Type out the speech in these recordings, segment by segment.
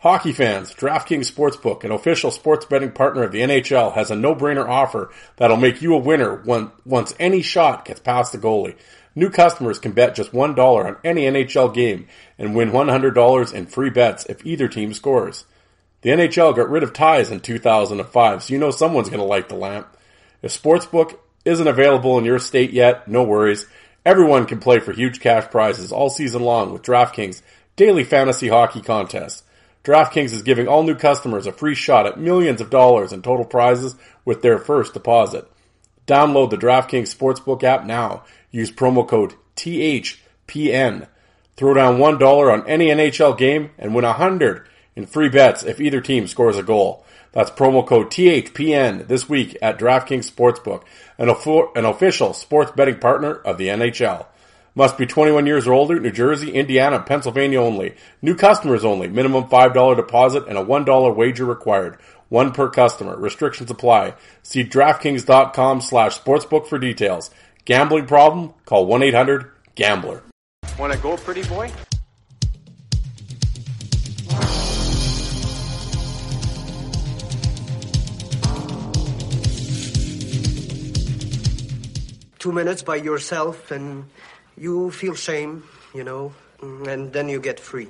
Hockey fans, DraftKings Sportsbook, an official sports betting partner of the NHL, has a no-brainer offer that'll make you a winner once any shot gets past the goalie. New customers can bet just $1 on any NHL game and win $100 in free bets if either team scores. The NHL got rid of ties in 2005, so you know someone's going to light the lamp. If Sportsbook isn't available in your state yet, no worries. Everyone can play for huge cash prizes all season long with DraftKings daily fantasy hockey contests. DraftKings is giving all new customers a free shot at millions of dollars in total prizes with their first deposit. Download the DraftKings Sportsbook app now. Use promo code THPN. Throw down $1 on any NHL game and win 100 in free bets if either team scores a goal. That's promo code THPN this week at DraftKings Sportsbook, an, official sports betting partner of the NHL. Must be 21 years or older, New Jersey, Indiana, Pennsylvania only. New customers only. Minimum $5 deposit and a $1 wager required. One per customer. Restrictions apply. See DraftKings.com slash sportsbook for details. Gambling problem? Call 1-800-GAMBLER. Want to go, pretty boy? two minutes by yourself and you feel shame, you know, and then you get free.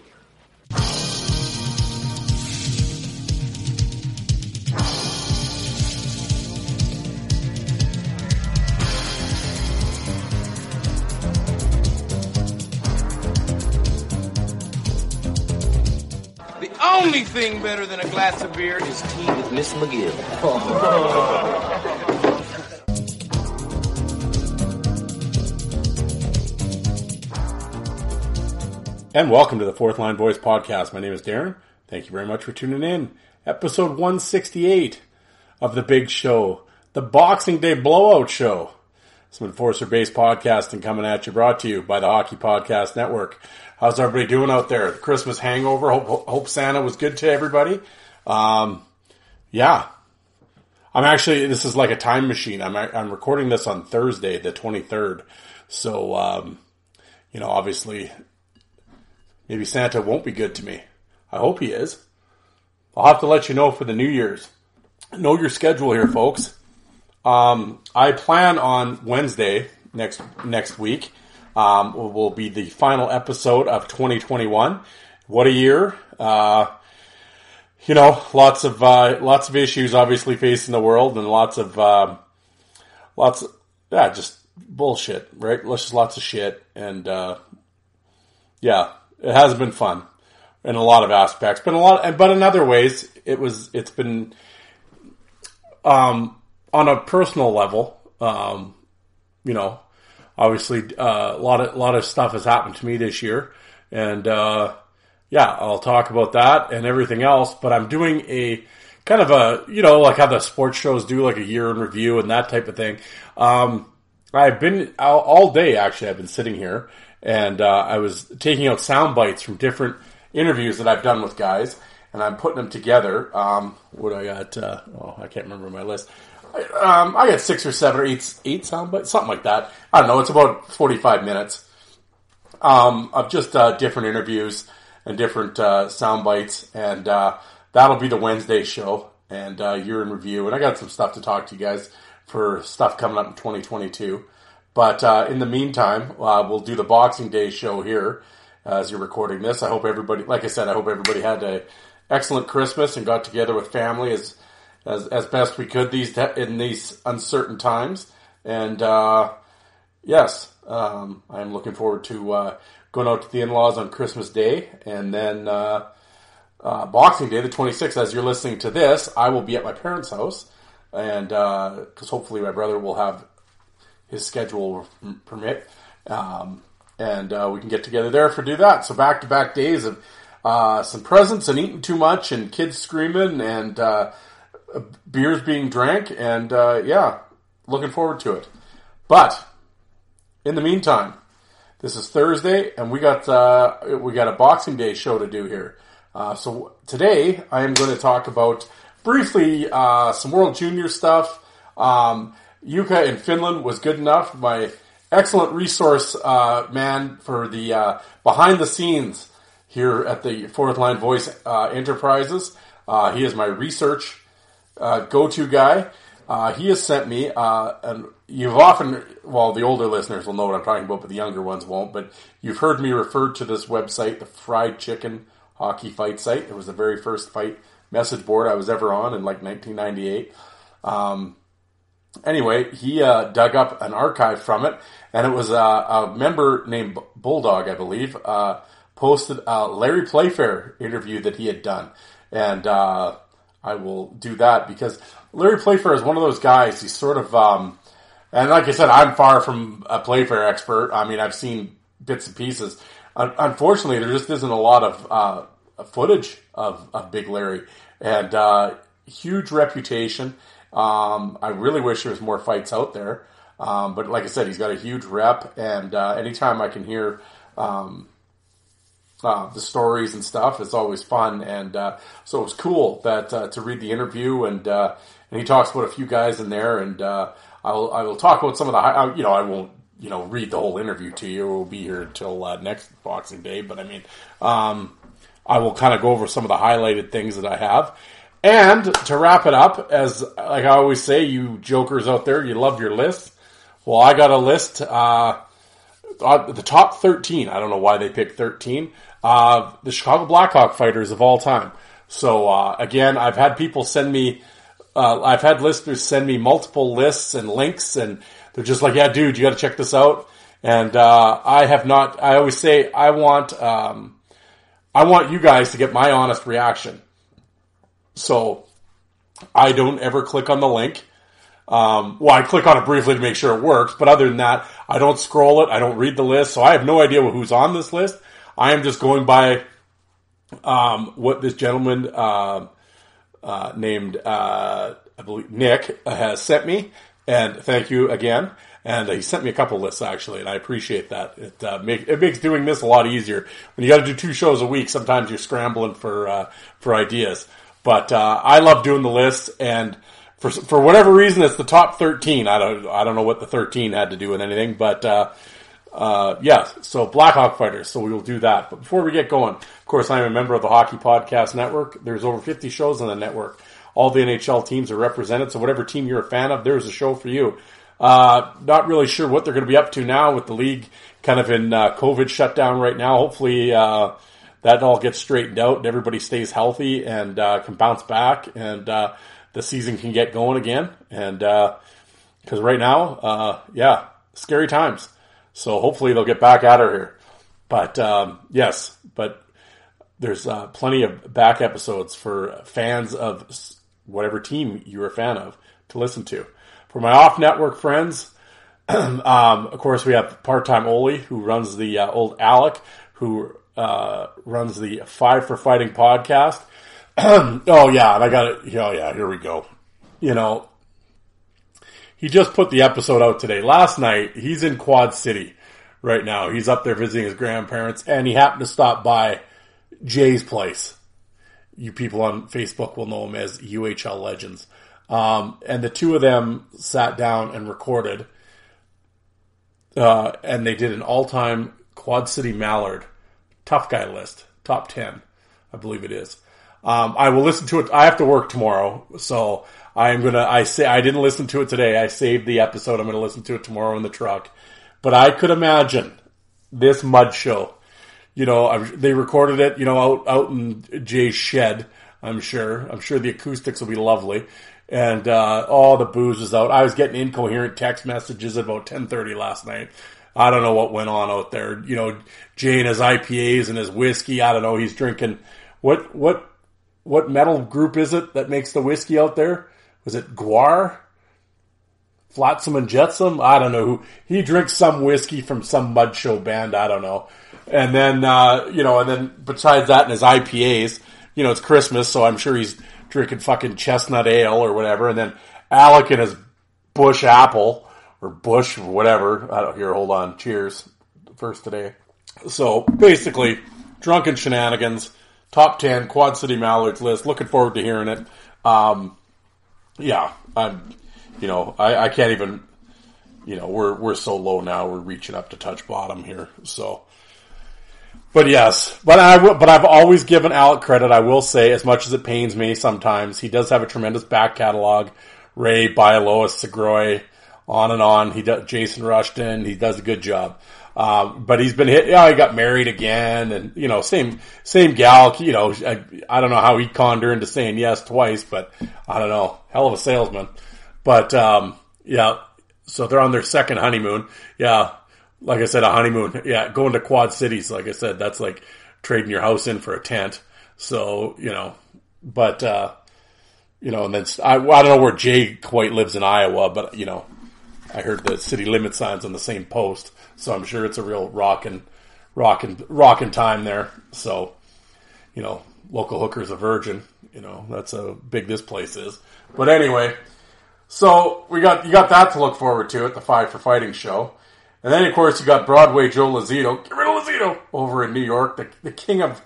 The only thing better than a glass of beer is tea with Miss McGill. And welcome to the Fourth Line Voice podcast. My name is Darren. Thank you very much for tuning in. Episode 168 of the big show, the Boxing Day Blowout Show. Some enforcer based podcasting coming at you, brought to you by the Hockey Podcast Network. How's everybody doing out there? The Christmas hangover. Hope, hope Santa was good to everybody. Um, yeah. I'm actually, this is like a time machine. I'm, I'm recording this on Thursday, the 23rd. So, um, you know, obviously Maybe Santa won't be good to me. I hope he is. I'll have to let you know for the New Year's. Know your schedule here, folks. Um, I plan on Wednesday next next week um, will, be the final episode of 2021. What a year! Uh, you know, lots of uh, lots of issues obviously facing the world, and lots of uh, lots of yeah, just bullshit, right? Just lots of shit, and uh, yeah, it has been fun in a lot of aspects, but a lot, but in other ways, it was. It's been um, on a personal level. Um, you know, obviously, uh, a lot of a lot of stuff has happened to me this year, and uh, yeah, I'll talk about that and everything else. But I'm doing a kind of a you know like how the sports shows do like a year in review and that type of thing. Um, I've been all, all day actually. I've been sitting here and uh, I was taking out sound bites from different interviews that I've done with guys, and I'm putting them together. Um, what I got? Uh, oh, I can't remember my list. I, um, I got six or seven or eight eight sound bites, something like that. I don't know. It's about forty five minutes um, of just uh, different interviews and different uh, sound bites, and uh, that'll be the Wednesday show and uh, year in review. And I got some stuff to talk to you guys for stuff coming up in 2022. But uh, in the meantime, uh, we'll do the Boxing Day show here, as you're recording this. I hope everybody, like I said, I hope everybody had a excellent Christmas and got together with family as as, as best we could these in these uncertain times. And uh, yes, um, I'm looking forward to uh, going out to the in-laws on Christmas Day, and then uh, uh Boxing Day, the 26th. As you're listening to this, I will be at my parents' house, and because hopefully my brother will have his schedule permit, um, and uh, we can get together there for do that. So back-to-back days of uh, some presents and eating too much, and kids screaming, and beers being drank, and yeah, looking forward to it. But in the meantime, this is Thursday, and we got uh, we got a Boxing Day show to do here. Uh, so today, I am going to talk about briefly uh, some World Junior stuff. Um, Jukka in Finland was good enough. My excellent resource uh, man for the uh, behind the scenes here at the Fourth Line Voice uh, Enterprises. he is my research go to guy. Uh, he has sent me, uh, and you've often, well, the older listeners will know what I'm talking about, but the younger ones won't. But you've heard me refer to this website, the Fried Chicken Hockey Fight Site. It was the very first fight message board I was ever on in like 1998. Um, anyway, he uh, dug up an archive from it, and it was uh, a member named Bulldog, I believe, uh, posted a Larry Playfair interview that he had done, and uh, I will do that because Larry Playfair is one of those guys. He's sort of, um, and like I said, I'm far from a Playfair expert. I mean, I've seen bits and pieces. unfortunately, there just isn't a lot of uh, footage of, of Big Larry, and uh, huge reputation. Um, I really wish there was more fights out there. Um, but like I said, he's got a huge rep, and uh, anytime I can hear um, uh, the stories and stuff, it's always fun. And uh, so it was cool that uh, to read the interview and uh, and he talks about a few guys in there, and uh, I will I will talk about some of the uh, you know I won't you know read the whole interview to you. We'll be here until next Boxing Day, but I mean um, I will kind of go over some of the highlighted things that I have. And to wrap it up, as like I always say, you jokers out there, you love your list. Well, I got a list. Uh, uh the top 13. I don't know why they picked 13. Uh, the Chicago Blackhawk fighters of all time. So, uh, again, I've had people send me uh, I've had listeners send me multiple lists and links, and they're just like, "Yeah, dude, you got to check this out." And uh, I have not. I always say I want um, I want you guys to get my honest reaction. So I don't ever click on the link. Um, well, I click on it briefly to make sure it works, but other than that, I don't scroll it. I don't read the list, so I have no idea who's on this list. I am just going by um, what this gentleman. Uh, uh, named uh, I believe Nick has sent me, and thank you again. And he sent me a couple lists actually, and I appreciate that. It uh, make, it makes doing this a lot easier. When you got to do two shows a week, sometimes you're scrambling for uh, for ideas. But uh, I love doing the lists, and for for whatever reason, it's the top thirteen. I don't I don't know what the thirteen had to do with anything, but uh, yes, so Blackhawk Fighters. So we will do that. But before we get going, of course, I am a member of the Hockey Podcast Network. There's over 50 shows on the network. All the NHL teams are represented. So whatever team you're a fan of, there's a show for you. Uh, not really sure what they're going to be up to now with the league kind of in uh, COVID shutdown right now. Hopefully, uh, that all gets straightened out and everybody stays healthy and uh, can bounce back and uh, the season can get going again. And because right now, yeah, scary times. So hopefully they'll get back at her here. But um, yes, but there's uh, plenty of back episodes for fans of whatever team you're a fan of to listen to. For my off network friends, um, of course, we have part time Oli, who runs the uh, old Alec, who uh, runs the Five for Fighting podcast. oh, yeah, and I got it. Oh, yeah, here we go. You know, he just put the episode out today. Last night, he's in Quad City right now. He's up there visiting his grandparents, and he happened to stop by Jay's place. You people on Facebook will know him as UHL Legends. Um, and the two of them sat down and recorded, uh, and they did an all-time Quad City Mallard tough guy list, top ten, I believe it is. Um, I will listen to it. I have to work tomorrow, so I'm gonna. I say I didn't listen to it today. I saved the episode. I'm gonna listen to it tomorrow in the truck. But I could imagine this mud show you know, I'm, they recorded it, you know, out out in Jay's shed. I'm sure. I'm sure the acoustics will be lovely. And uh, all the booze was out. I was getting incoherent text messages at about 10:30 last night. I don't know what went on out there. You know, Jay and his IPAs and his whiskey. I don't know. He's drinking what what what metal group is it that makes the whiskey out there? Was it GWAR? Flotsam and Jetsam? I don't know who. He drinks some whiskey from some mud show band. I don't know. And then, uh, you know, and then besides that and his IPAs, you know, it's Christmas, so I'm sure he's drinking fucking chestnut ale or whatever. And then Alec and his Busch Apple or Bush or whatever. I don't here. Hold on. Cheers. First today. So basically, drunken shenanigans, top 10 Quad City Mallards list. Looking forward to hearing it. Um, yeah, I'm, you know, I, I can't even, you know, we're, we're so low now. We're reaching up to touch bottom here. So, but yes, but I but I've always given Alec credit. I will say, as much as it pains me sometimes, he does have a tremendous back catalog. Ray, Bialois, Segroy, on and on. He does Jason Rushton. He does a good job. Um, but he's been hit. Yeah, he got married again, and you know, same same gal. You know, I, I don't know how he conned her into saying yes twice, but I don't know. Hell of a salesman. But um, yeah, so they're on their second honeymoon. Yeah, like I said, a honeymoon. Yeah, going to Quad Cities. Like I said, that's like trading your house in for a tent. So you know, but uh, you know, and then I, I don't know where Jay quite lives in Iowa, but you know, I heard the city limit signs on the same post, so I'm sure it's a real rockin', rockin', rockin' time there. So, you know, local hooker's a virgin. You know, that's how big this place is. But anyway, so we got you got that to look forward to at the Five for Fighting show, and then of course you got Broadway Joe Lazito. Get rid of Lazito over in New York, the the king of.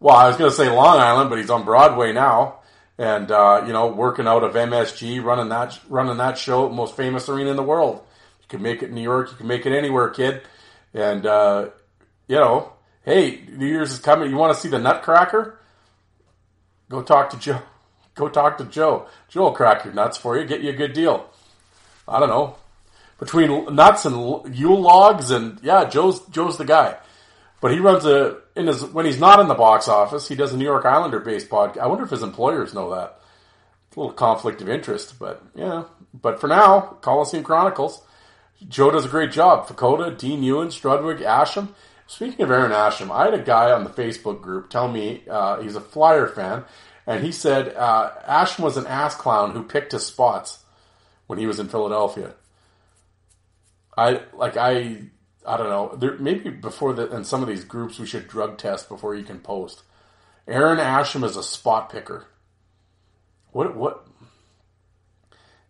Well, I was going to say Long Island, but he's on Broadway now and uh, you know, working out of MSG, running that running that show, most famous arena in the world. You can make it in New York, you can make it anywhere, kid. And uh, you know, hey, New Year's is coming. You want to see the Nutcracker? Go talk to Joe. Go talk to Joe. Joe will crack your nuts for you, get you a good deal. I don't know. Between nuts and Yule logs, and yeah, Joe's Joe's the guy. But he runs a in his when he's not in the box office, he does a New York Islander based podcast. I wonder if his employers know that. It's a little conflict of interest, but yeah. But for now, Coliseum Chronicles. Joe does a great job. Vukota, Dean Ewen, Strudwick, Asham. Speaking of Aaron Asham, I had a guy on the Facebook group tell me uh, he's a Flyer fan, and he said uh, Asham was an ass clown who picked his spots when he was in Philadelphia. I like I I don't know. There, maybe before that, in some of these groups we should drug test before you can post. Aaron Asham is a spot picker. What what?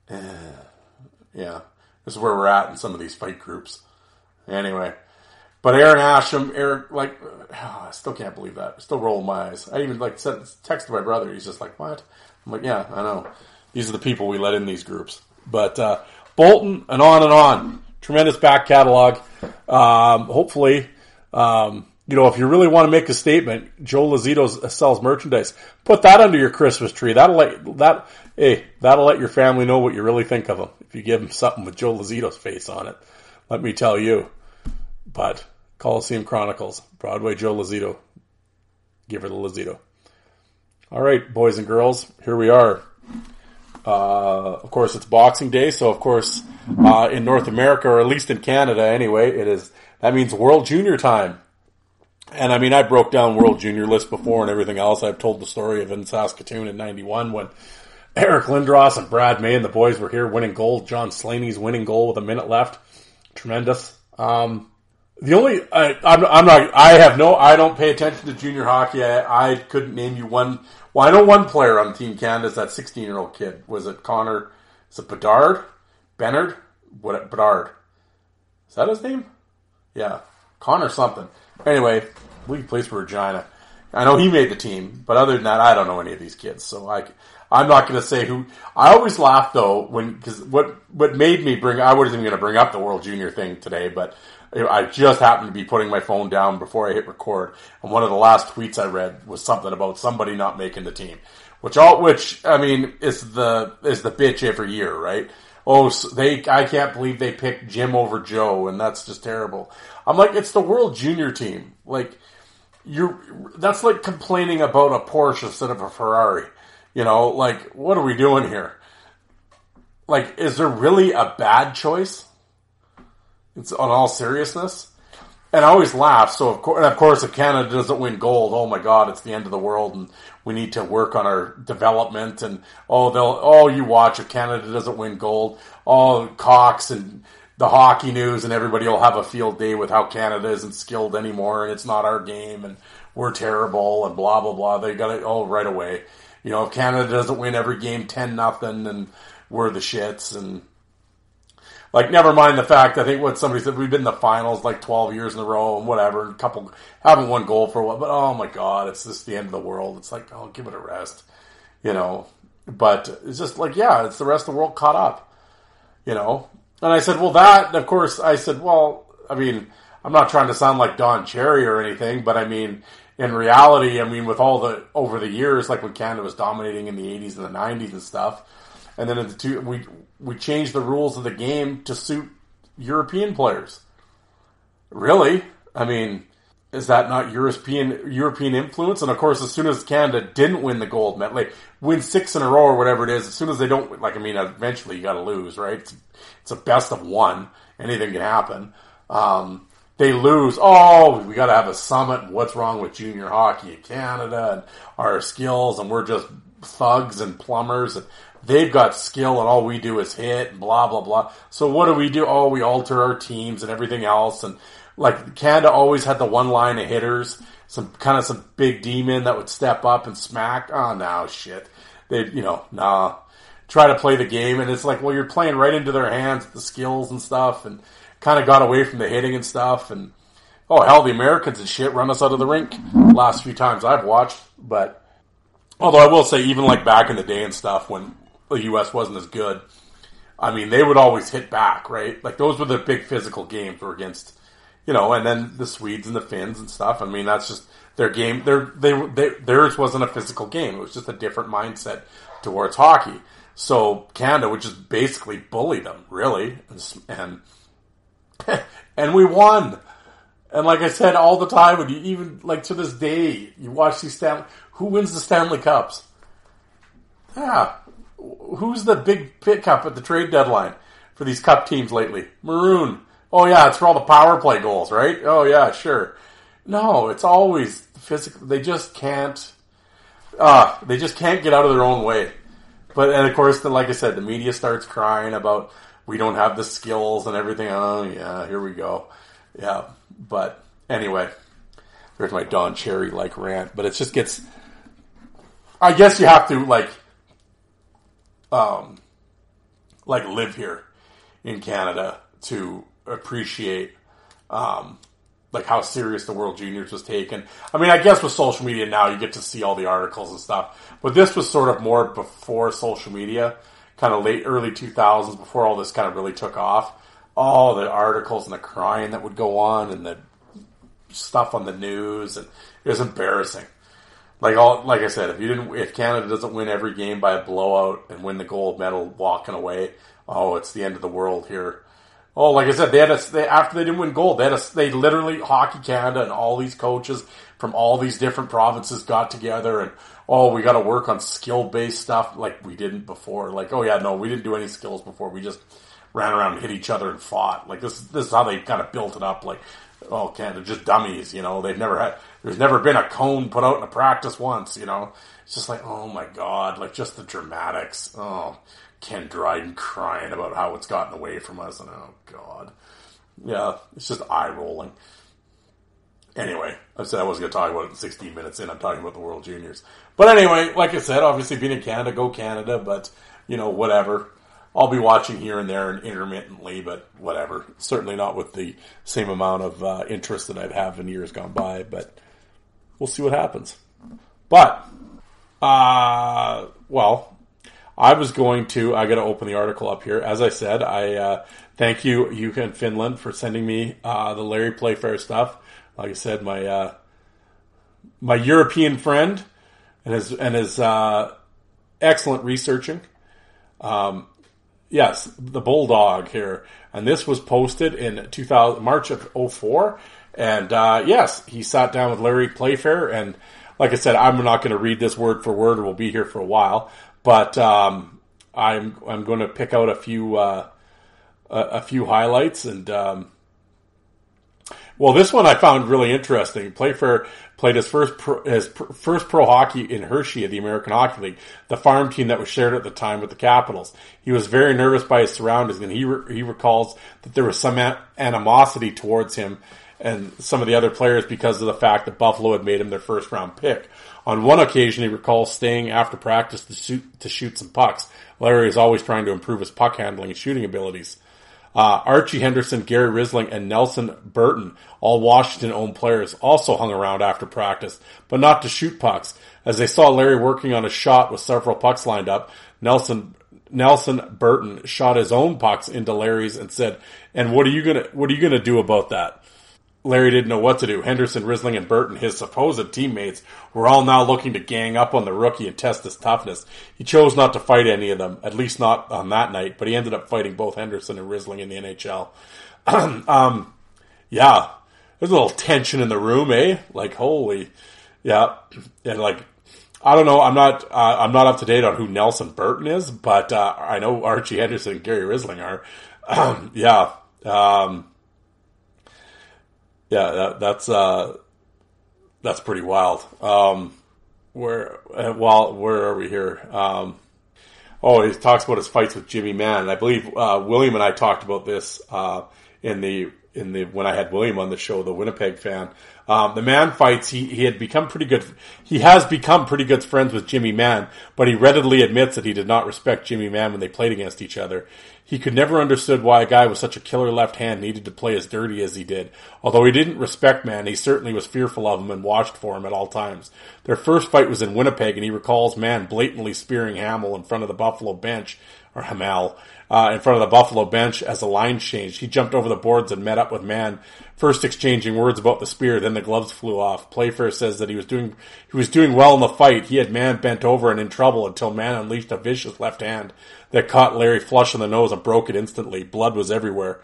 Uh, yeah, this is where we're at in some of these fight groups. Anyway, but Aaron Asham, Eric, like, oh, I still can't believe that. still rolling my eyes. I even like sent text to my brother. He's just like, "What?" I'm like, "Yeah, I know. These are the people we let in these groups." But uh, Boulton and on and on. Tremendous back catalog. Um, hopefully, um, you know, if you really want to make a statement, Joe Lazito sells merchandise. Put that under your Christmas tree. That'll let that hey, that'll let your family know what you really think of them. If you give them something with Joe Lazito's face on it, let me tell you. But Coliseum Chronicles, Broadway Joe Lazito, give her the Lazito. All right, boys and girls, here we are. Uh, of course, it's Boxing Day, so of course, uh, in North America, or at least in Canada anyway, it is, that means World Junior time. And I mean, I broke down World Junior list before and everything else. I've told the story of in Saskatoon in 91 when Eric Lindros and Brad May and the boys were here winning gold. John Slaney's winning goal with a minute left. Tremendous. Um, the only, I, I'm, I'm not, I have no, I don't pay attention to junior hockey. I, I couldn't name you one. Well, I know one player on Team Canada is that 16 year old kid. Was it Connor? Is it Bedard? Bernard? What, Bedard. Is that his name? Yeah. Connor something. Anyway, he plays for Regina. I know he made the team, but other than that, I don't know any of these kids. So I, I'm not going to say who. I always laugh though when because what what made me bring I wasn't even going to bring up the World Junior thing today, but I just happened to be putting my phone down before I hit record, and one of the last tweets I read was something about somebody not making the team, which all which I mean is the is the bitch every year, right? Oh, so they I can't believe they picked Jim over Joe, and that's just terrible. I'm like, it's the World Junior team, like. you're that's like complaining about a Porsche instead of a Ferrari. You know, like what are we doing here? Like, is there really a bad choice? It's on all seriousness. And I always laugh. So of course, and of course, if Canada doesn't win gold, oh my God, it's the end of the world, and we need to work on our development. And oh, they'll oh, you watch if Canada doesn't win gold, all Cox and the hockey news and everybody will have a field day with how Canada isn't skilled anymore and it's not our game and we're terrible and blah blah blah. They got it all right away. You know, if Canada doesn't win every game ten nothing, and we're the shits and like, never mind the fact. I think what somebody said we've been in the finals like twelve years in a row and whatever. And a couple haven't won gold for a while, but oh my god, it's just the end of the world. It's like, oh, give it a rest, you know. But it's just like, yeah, it's the rest of the world caught up, you know. And I said, well, that of course. I said, well, I mean, I'm not trying to sound like Don Cherry or anything, but I mean, in reality, I mean, with all the over the years, like when Canada was dominating in the '80s and the '90s and stuff and then in the two, we we changed the rules of the game to suit European players. Really, I mean, is that not European European influence? And of course, as soon as Canada didn't win the gold medal, like win six in a row or whatever it is, as soon as they don't, like I mean, eventually you got to lose, right? It's, it's, a best of one. Anything can happen. Um, they lose. Oh, we got to have a summit. What's wrong with junior hockey in Canada and our skills? And we're just thugs and plumbers. And they've got skill and all we do is hit and blah blah blah. So what do we do? Oh, we alter our teams and everything else and like Canada always had the one line of hitters, some kind of some big demon that would step up and smack. Ah, oh no, shit. They you know, nah. Try to play the game and it's like, well you're playing right into their hands, the skills and stuff and kind of got away from the hitting and stuff and oh hell the Americans and shit run us out of the rink last few times I've watched, but although I will say even like back in the day and stuff when the U.S. wasn't as good. I mean, they would always hit back, right? Like those were the big physical games were against, you know, and then the Swedes and the Finns and stuff. I mean, that's just their game. Their they, they theirs wasn't a physical game. It was just a different mindset towards hockey. So Canada would just basically bully them, really, and and, and we won. And like I said all the time, when you even like to this day, you watch these Stanley, who wins the Stanley Cups? Yeah, who's the big pickup at the trade deadline for these cup teams lately? Maroon. Oh yeah, it's for all the power play goals, right? Oh yeah, sure. No, it's always physical. They just can't. Uh, they just can't get out of their own way. But and of course, the, like I said, the media starts crying about we don't have the skills and everything. Oh yeah, here we go. Yeah, but anyway, there's my Don Cherry like rant. But it just gets. I guess you have to like um, like live here in Canada to appreciate um, like how serious the World Juniors was taken. I mean, I guess with social media now you get to see all the articles and stuff, but this was sort of more before social media, kind of late early 2000s before all this kind of really took off. All the articles and the crying that would go on and the stuff on the news and it was embarrassing. Like all, like I said, if you didn't, if Canada doesn't win every game by a blowout and win the gold medal walking away, oh, it's the end of the world here. Oh, like I said, they had a, they, after they didn't win gold, they had a, they literally Hockey Canada and all these coaches from all these different provinces got together and oh, we got to work on skill based stuff like we didn't before. Like, oh yeah, no, we didn't do any skills before. We just ran around and hit each other and fought. Like this, this is how they kind of built it up. Like, oh, Canada, just dummies, you know, they've never had, there's never been a cone put out in a practice once, you know. It's just like, oh my god, like just the dramatics. Oh, Ken Dryden crying about how it's gotten away from us, and oh god, yeah, it's just eye rolling. Anyway, I said I wasn't going to talk about it in 16 minutes in. I'm talking about the World Juniors. But anyway, like I said, obviously being in Canada, go Canada, but, you know, whatever. I'll be watching here and there and intermittently, but whatever. Certainly not with the same amount of uh, interest that I'd have in years gone by, but we'll see what happens. But, uh, well, I was going to, I got to open the article up here. As I said, I, uh, thank you, you and Finland, for sending me, uh, the Larry Playfair stuff. Like I said, my, uh, my European friend and his, and his, uh, excellent researching. Um, yes, the Bulldog here. And this was posted in 2000, March of 04 And uh, yes, he sat down with Larry Playfair, and like I said, I'm not going to read this word for word. We'll be here for a while, but um, I'm I'm going to pick out a few uh, a, a few highlights and. Um, well, this one I found really interesting. Playfair played his first pro, his pr- first pro hockey in Hershey at the American Hockey League, the farm team that was shared at the time with the Capitals. He was very nervous by his surroundings, and he re- he recalls that there was some a- animosity towards him and some of the other players because of the fact that Buffalo had made him their first round pick. On one occasion, he recalls staying after practice to shoot to shoot some pucks. Larry is always trying to improve his puck handling and shooting abilities. Uh, Archie Henderson, Gary Rissling, and Nelson Burton, all Washington owned players, also hung around after practice, but not to shoot pucks. As they saw Larry working on a shot with several pucks lined up, Nelson Nelson Burton shot his own pucks into Larry's and said, "And what are you gonna what are you gonna do about that?" Larry didn't know what to do. Henderson, Rissling, and Burton, his supposed teammates, were all now looking to gang up on the rookie and test his toughness. He chose not to fight any of them, at least not on that night, but he ended up fighting both Henderson and Rissling in the NHL. um, yeah, there's a little tension in the room, eh? Like, holy, yeah, and like, I don't know. I'm not. Uh, I'm not up to date on who Nelson Burton is, but uh, I know Archie Henderson and Gary Rissling are. yeah. Um, yeah, that, that's uh, that's pretty wild. Um, where uh, well, where are we here? Um, oh, he talks about his fights with Jimmy Mann. And I believe uh, William and I talked about this uh, in the in the when I had William on the show, the Winnipeg fan. Um, the Mann fights, he, he had become pretty good. He has become pretty good friends with Jimmy Mann, but he readily admits that he did not respect Jimmy Mann when they played against each other. He could never understood why a guy with such a killer left hand needed to play as dirty as he did. Although he didn't respect Mann, he certainly was fearful of him and watched for him at all times. Their first fight was in Winnipeg, and he recalls Mann blatantly spearing Hamill in front of the Buffalo bench, or Hamel, uh, in front of the Buffalo bench as the line changed. He jumped over the boards and met up with Mann, first exchanging words about the spear, then the gloves flew off. Playfair says that he was doing he was doing well in the fight. He had Mann bent over and in trouble until Mann unleashed a vicious left hand that caught Larry flush in the nose and broke it instantly. Blood was everywhere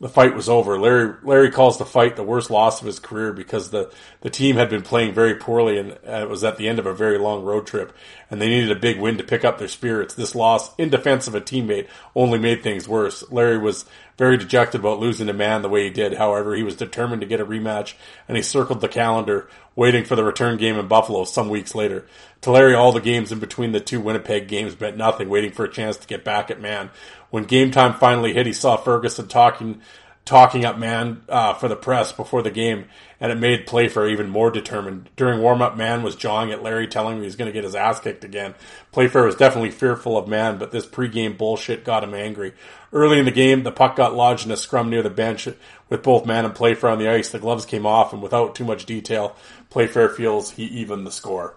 the fight was over. Larry Larry calls the fight the worst loss of his career because the, the team had been playing very poorly and it was at the end of a very long road trip and they needed a big win to pick up their spirits. This loss in defense of a teammate only made things worse. Larry was very dejected about losing to Mann the way he did. However, he was determined to get a rematch and he circled the calendar waiting for the return game in Buffalo some weeks later. To Larry, all the games in between the two Winnipeg games meant nothing, waiting for a chance to get back at Mann. When game time finally hit, he saw Ferguson talking talking up Mann uh, for the press before the game, and it made Playfair even more determined. During warm up, Mann was jawing at Larry, telling him he was going to get his ass kicked again. Playfair was definitely fearful of Mann, but this pregame bullshit got him angry. Early in the game, the puck got lodged in a scrum near the bench with both Mann and Playfair on the ice. The gloves came off, and without too much detail, Playfair feels he evened the score.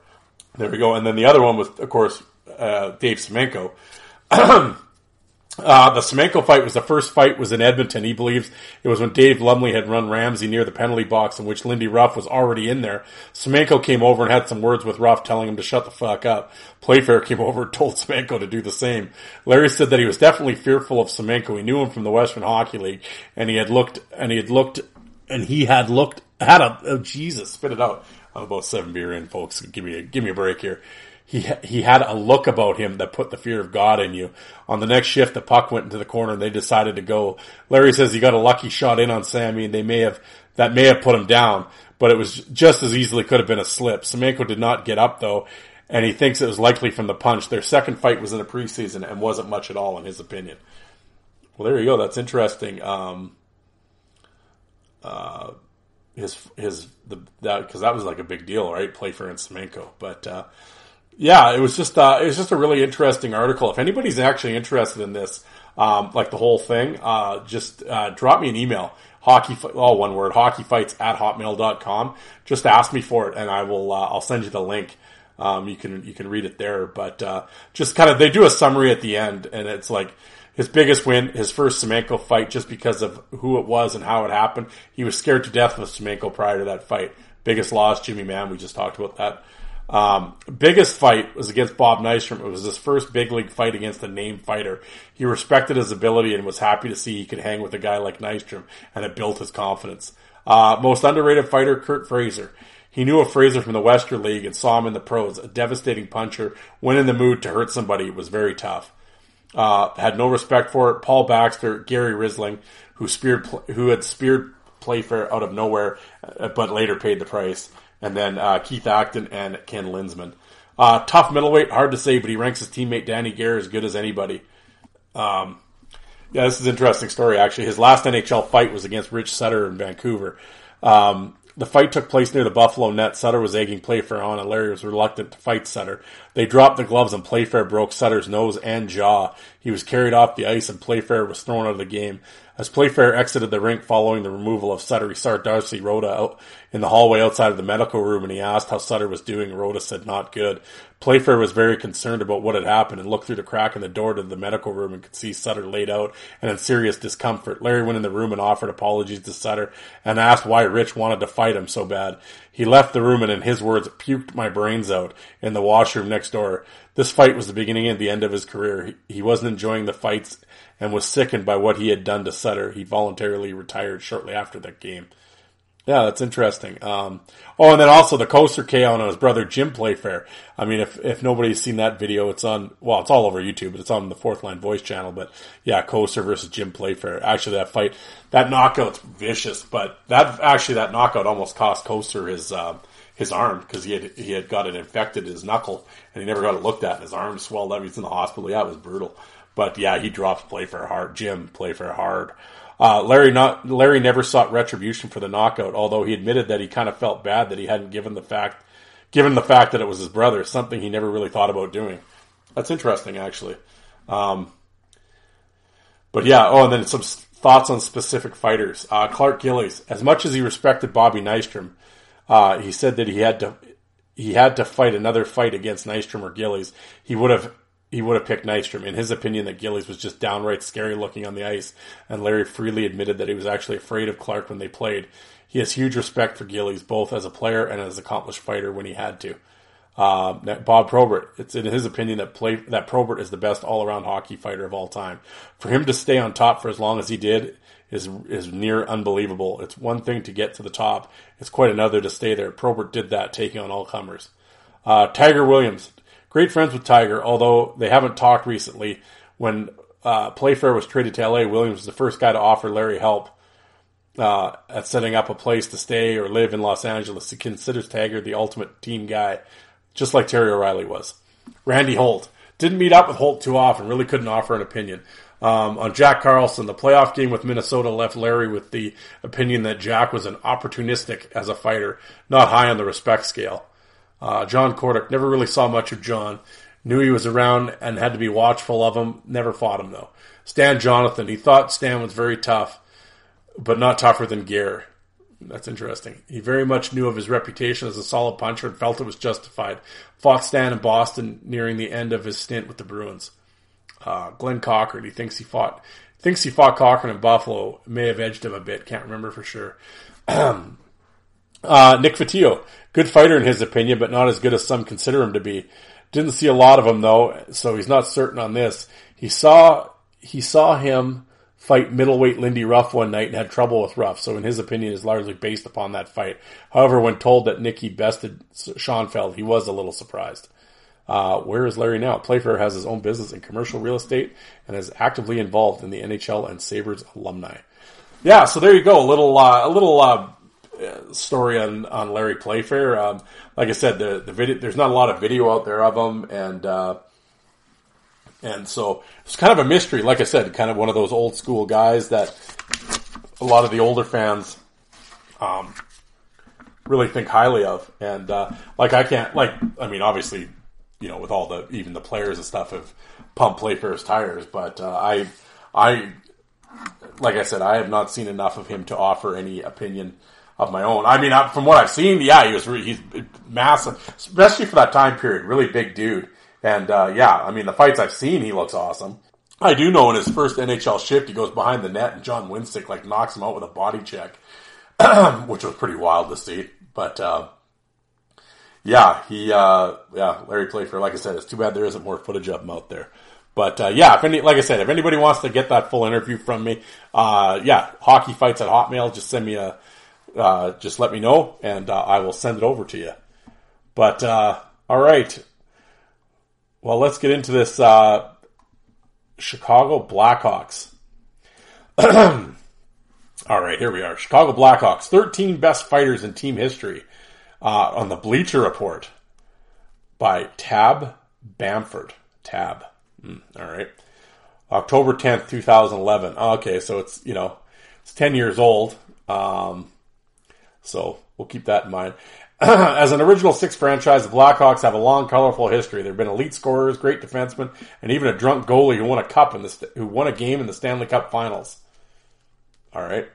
There we go. And then the other one was, of course, uh, Dave Semenko. Uh, the Semenko fight was the first fight was in Edmonton. He believes it was when Dave Lumley had run Ramsey near the penalty box in which Lindy Ruff was already in there. Semenko came over and had some words with Ruff telling him to shut the fuck up. Playfair came over and told Semenko to do the same. Larry said that he was definitely fearful of Semenko. He knew him from the Western Hockey League and he had looked, and he had looked, and he had looked, had a, oh Jesus, spit it out. I'm about seven beer in, folks. Give me a, give me a break here he he had a look about him that put the fear of God in you. On the next shift, the puck went into the corner and they decided to go. Larry says he got a lucky shot in on Sammy and they may have that may have put him down, but it was just as easily could have been a slip. Semenko did not get up though, and he thinks it was likely from the punch. Their second fight was in the preseason and wasn't much at all in his opinion. Well, there you go. That's interesting. Um, uh, his his the that because that was like a big deal, right? Playfair and Semenko, but. Uh, yeah, it was just uh, it was just a really interesting article. If anybody's actually interested in this, um, like the whole thing, uh, just uh, drop me an email. Hockey, all one word, hockeyfights at hotmail.com. Just ask me for it and I will, uh, I'll send you the link. Um, you can, you can read it there, but, uh, just kind of, they do a summary at the end and it's like, his biggest win, his first Semenko fight, just because of who it was and how it happened. He was scared to death of Semenko prior to that fight. Biggest loss, Jimmy Mann. We just talked about that. Um, biggest fight was against Bob Nystrom. It was his first big league fight against a named fighter. He respected his ability and was happy to see he could hang with a guy like Nystrom, and it built his confidence. Uh, most underrated fighter, Curt Fraser. He knew a Fraser from the Western League and saw him in the pros. A devastating puncher, when in the mood to hurt somebody, it was very tough. Uh, had no respect for it. Paul Baxter, Gary Rissling, who speared, who had speared Playfair out of nowhere, uh, but later paid the price. And then uh, Keith Acton and Ken Linseman. Uh, tough middleweight, hard to say, but he ranks his teammate Danny Gare as good as anybody. Um, yeah, this is an interesting story, actually. His last NHL fight was against Rich Sutter in Vancouver. Um, the fight took place near the Buffalo net. Sutter was egging Playfair on, and Larry was reluctant to fight Sutter. They dropped the gloves, and Playfair broke Sutter's nose and jaw. He was carried off the ice, and Playfair was thrown out of the game. As Playfair exited the rink following the removal of Sutter, he saw Darcy Rota out in the hallway outside of the medical room, and he asked how Sutter was doing. Rota said, "Not good." Playfair was very concerned about what had happened and looked through the crack in the door to the medical room and could see Sutter laid out and in serious discomfort. Larry went in the room and offered apologies to Sutter and asked why Rich wanted to fight him so bad. He left the room and, in his words, puked my brains out in the washroom next door. This fight was the beginning and the end of his career. He, wasn't enjoying the fights and was sickened by what he had done to Sutter. He voluntarily retired shortly after that game. Yeah, that's interesting. Um, oh, and then also the Kocur KO and his brother Jim Playfair. I mean, if, if nobody's seen that video, it's on, well, it's all over YouTube, but it's on the Fourth Line Voice channel. But yeah, Kocur versus Jim Playfair. Actually, that fight, that knockout's vicious, but that, actually, that knockout almost cost Kocur his, uh, his arm because he had, he had got it infected, his knuckle, and he never got it looked at. His arm swelled up. He's in the hospital. Yeah, it was brutal. But yeah, he drops Playfair hard. Jim Playfair hard. Uh, Larry not Larry never sought retribution for the knockout, although he admitted that he kind of felt bad that he hadn't given the fact given the fact that it was his brother, something he never really thought about doing. That's interesting, actually. Um, but yeah, oh, and then some thoughts on specific fighters. Uh, Clark Gillies, as much as he respected Bobby Nystrom, uh, he said that he had to he had to fight another fight against Nystrom or Gillies. He would have he would have picked Nystrom. In his opinion, that Gillies was just downright scary looking on the ice, and Larry freely admitted that he was actually afraid of Clark when they played. He has huge respect for Gillies, both as a player and as an accomplished fighter when he had to. Uh, Bob Probert, it's in his opinion that play, that Probert is the best all around hockey fighter of all time. For him to stay on top for as long as he did is is near unbelievable. It's one thing to get to the top; it's quite another to stay there. Probert did that, taking on all comers. Uh, Tiger Williams, great friends with Tiger, although they haven't talked recently. When uh, Playfair was traded to LA, Williams was the first guy to offer Larry help uh, at setting up a place to stay or live in Los Angeles. He considers Tiger the ultimate team guy, just like Terry O'Reilly was. Randy Holt didn't meet up with Holt too often, really couldn't offer an opinion. Um, on Jack Carlson, the playoff game with Minnesota left Larry with the opinion that Jack was an opportunistic as a fighter, not high on the respect scale. Uh, John Kordic never really saw much of John. Knew he was around and had to be watchful of him. Never fought him though. Stan Jonathan, he thought Stan was very tough, but not tougher than Gare. That's interesting. He very much knew of his reputation as a solid puncher and felt it was justified. Fought Stan in Boston nearing the end of his stint with the Bruins. Uh, Glen Cochrane, he thinks he fought thinks he fought Cochrane in Buffalo. May have edged him a bit. Can't remember for sure. uh, Nick Fotiu, good fighter in his opinion, but not as good as some consider him to be. Didn't see a lot of him though, so he's not certain on this. He saw he saw him fight middleweight Lindy Ruff one night and had trouble with Ruff, so in his opinion is largely based upon that fight. However, when told that Nicky bested Schoenfeld, he was a little surprised. Uh, where is Larry now? Playfair has his own business in commercial real estate and is actively involved in the NHL and Sabres alumni. Yeah, so there you go. A little, uh, a little, uh, story on, on Larry Playfair. Um, like I said, the, the video, there's not a lot of video out there of him and, uh, and so it's kind of a mystery. Like I said, kind of one of those old school guys that a lot of the older fans, um, really think highly of. And, uh, like I can't, like, I mean, obviously, you know, with all the, even the players and stuff have pumped Playfair's tires, but, uh, I, I, like I said, I have not seen enough of him to offer any opinion of my own. I mean, from what I've seen, yeah, he was really, he's massive, especially for that time period. Really big dude. And, uh, yeah, I mean, the fights I've seen, he looks awesome. I do know in his first NHL shift, he goes behind the net and John Wensink like knocks him out with a body check, which was pretty wild to see. But, uh, yeah, he, uh, yeah, Larry Playfair, like I said, it's too bad there isn't more footage of him out there. But, uh, yeah, if any, like I said, if anybody wants to get that full interview from me, uh, yeah, hockey fights at Hotmail, just send me a, uh, just let me know and uh, I will send it over to you. But uh, all right, well, let's get into this uh, Chicago Blackhawks. all right, here we are. Chicago Blackhawks, 13 best fighters in team history uh, on the Bleacher Report by Tab Bamford. Tab. Mm, all right. October 10th, 2011. Okay, so it's, you know, it's 10 years old. Um, so we'll keep that in mind. As an original six franchise, the Blackhawks have a long, colorful history. There have been elite scorers, great defensemen, and even a drunk goalie who won a cup in the who won a game in the Stanley Cup Finals. All right,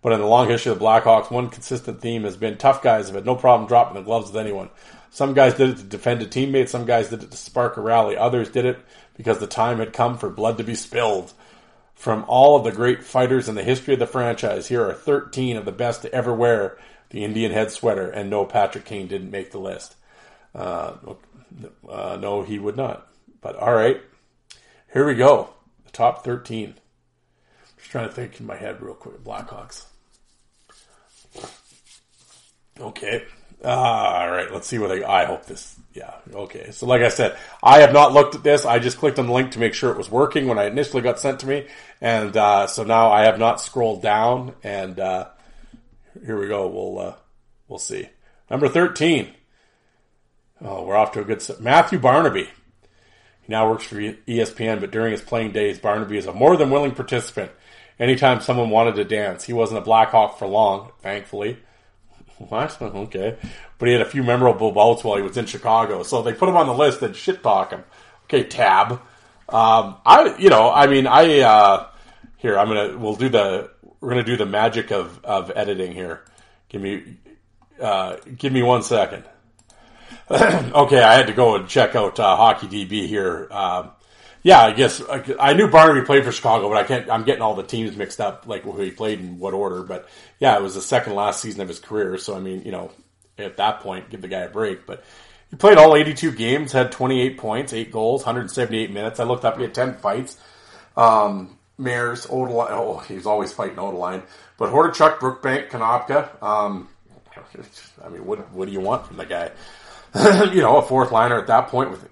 but in the long history of the Blackhawks, one consistent theme has been tough guys have had no problem dropping the gloves with anyone. Some guys did it to defend a teammate. Some guys did it to spark a rally. Others did it because the time had come for blood to be spilled. From all of the great fighters in the history of the franchise, here are 13 of the best to ever wear the Indian head sweater, and no, Patrick Kane didn't make the list. Uh, uh, no, he would not. But all right, here we go. The top 13. Just trying to think in my head real quick. Blackhawks. Okay. Uh, all right, let's see what I, I hope this. Yeah, okay. So, like I said, I have not looked at this. I just clicked on the link to make sure it was working when I initially got sent to me, and uh, so now I have not scrolled down. And uh, here we go. We'll uh, we'll see. Number thirteen. Oh, we're off to a good start. Matthew Barnaby. He now works for ESPN, but during his playing days, Barnaby is a more than willing participant. Anytime someone wanted to dance, he wasn't a Blackhawk for long, thankfully. What? Okay. But he had a few memorable bouts while he was in Chicago. So they put him on the list and shit talk him. Okay, tab. Um, I, you know, I mean, I, uh, here, I'm gonna, we'll do the, we're gonna do the magic of, of editing here. Give me, uh, give me one second. okay, I had to go and check out, uh, Hockey DB here. Um, yeah, I guess I knew Barnaby played for Chicago, but I can't. I'm getting all the teams mixed up, like who he played in what order. But yeah, it was the second last season of his career. So I mean, you know, at that point, give the guy a break. But he played all 82 games, had 28 points, eight goals, 178 minutes. I looked up; he had 10 fights. Um, Mares, Odelein. Oh, he was always fighting Odelein. But Hordichuk, Brookbank, Konopka. Um, I mean, what what do you want from the guy? you know, a fourth liner at that point. With,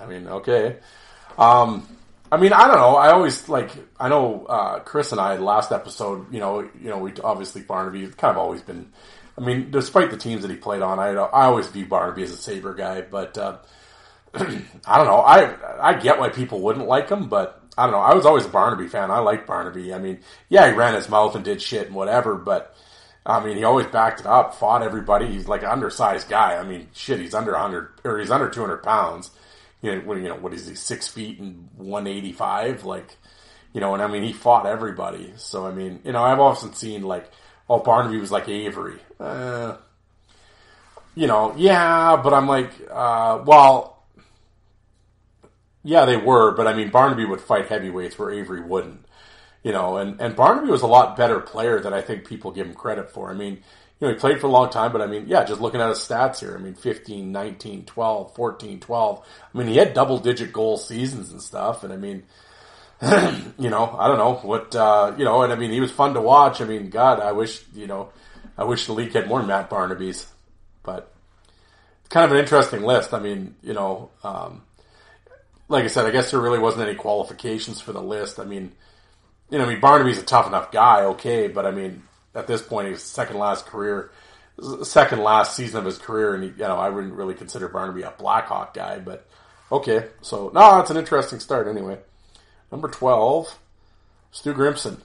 I mean, okay. Um, I mean, I don't know. I always like. I know uh, Chris and I last episode. You know, you know, we obviously Barnaby kind of always been. I mean, despite the teams that he played on, I I always view Barnaby as a Saber guy. But uh, I don't know. I I get why people wouldn't like him, but I don't know. I was always a Barnaby fan. I like Barnaby. I mean, yeah, he ran his mouth and did shit and whatever, but. I mean, he always backed it up, fought everybody. He's like an undersized guy. I mean, shit, he's under 100, or he's under 200 pounds you know, what, you know, what is he, six feet and 185? Like, you know, and I mean, he fought everybody. So, I mean, you know, I've often seen like, oh, Barnaby was like Avery. Uh, you know, yeah, but I'm like, uh, well, yeah, they were, but I mean, Barnaby would fight heavyweights where Avery wouldn't. You know, and, and Barnaby was a lot better player than I think people give him credit for. I mean, you know, he played for a long time, but I mean, yeah, just looking at his stats here, I mean, 15, 19, 12, 14, 12. I mean, he had double digit goal seasons and stuff. And I mean, you know, I don't know what, uh, you know, and I mean, he was fun to watch. I mean, God, I wish, you know, I wish the league had more Matt Barnaby's, but it's kind of an interesting list. I mean, you know, um, like I said, I guess there really wasn't any qualifications for the list. I mean, you know, I mean, Barnaby's a tough enough guy, okay, but I mean, at this point, his second last career, second last season of his career, and he, you know, I wouldn't really consider Barnaby a Blackhawk guy, but okay. So no, it's an interesting start anyway. Number twelve, Stu Grimson,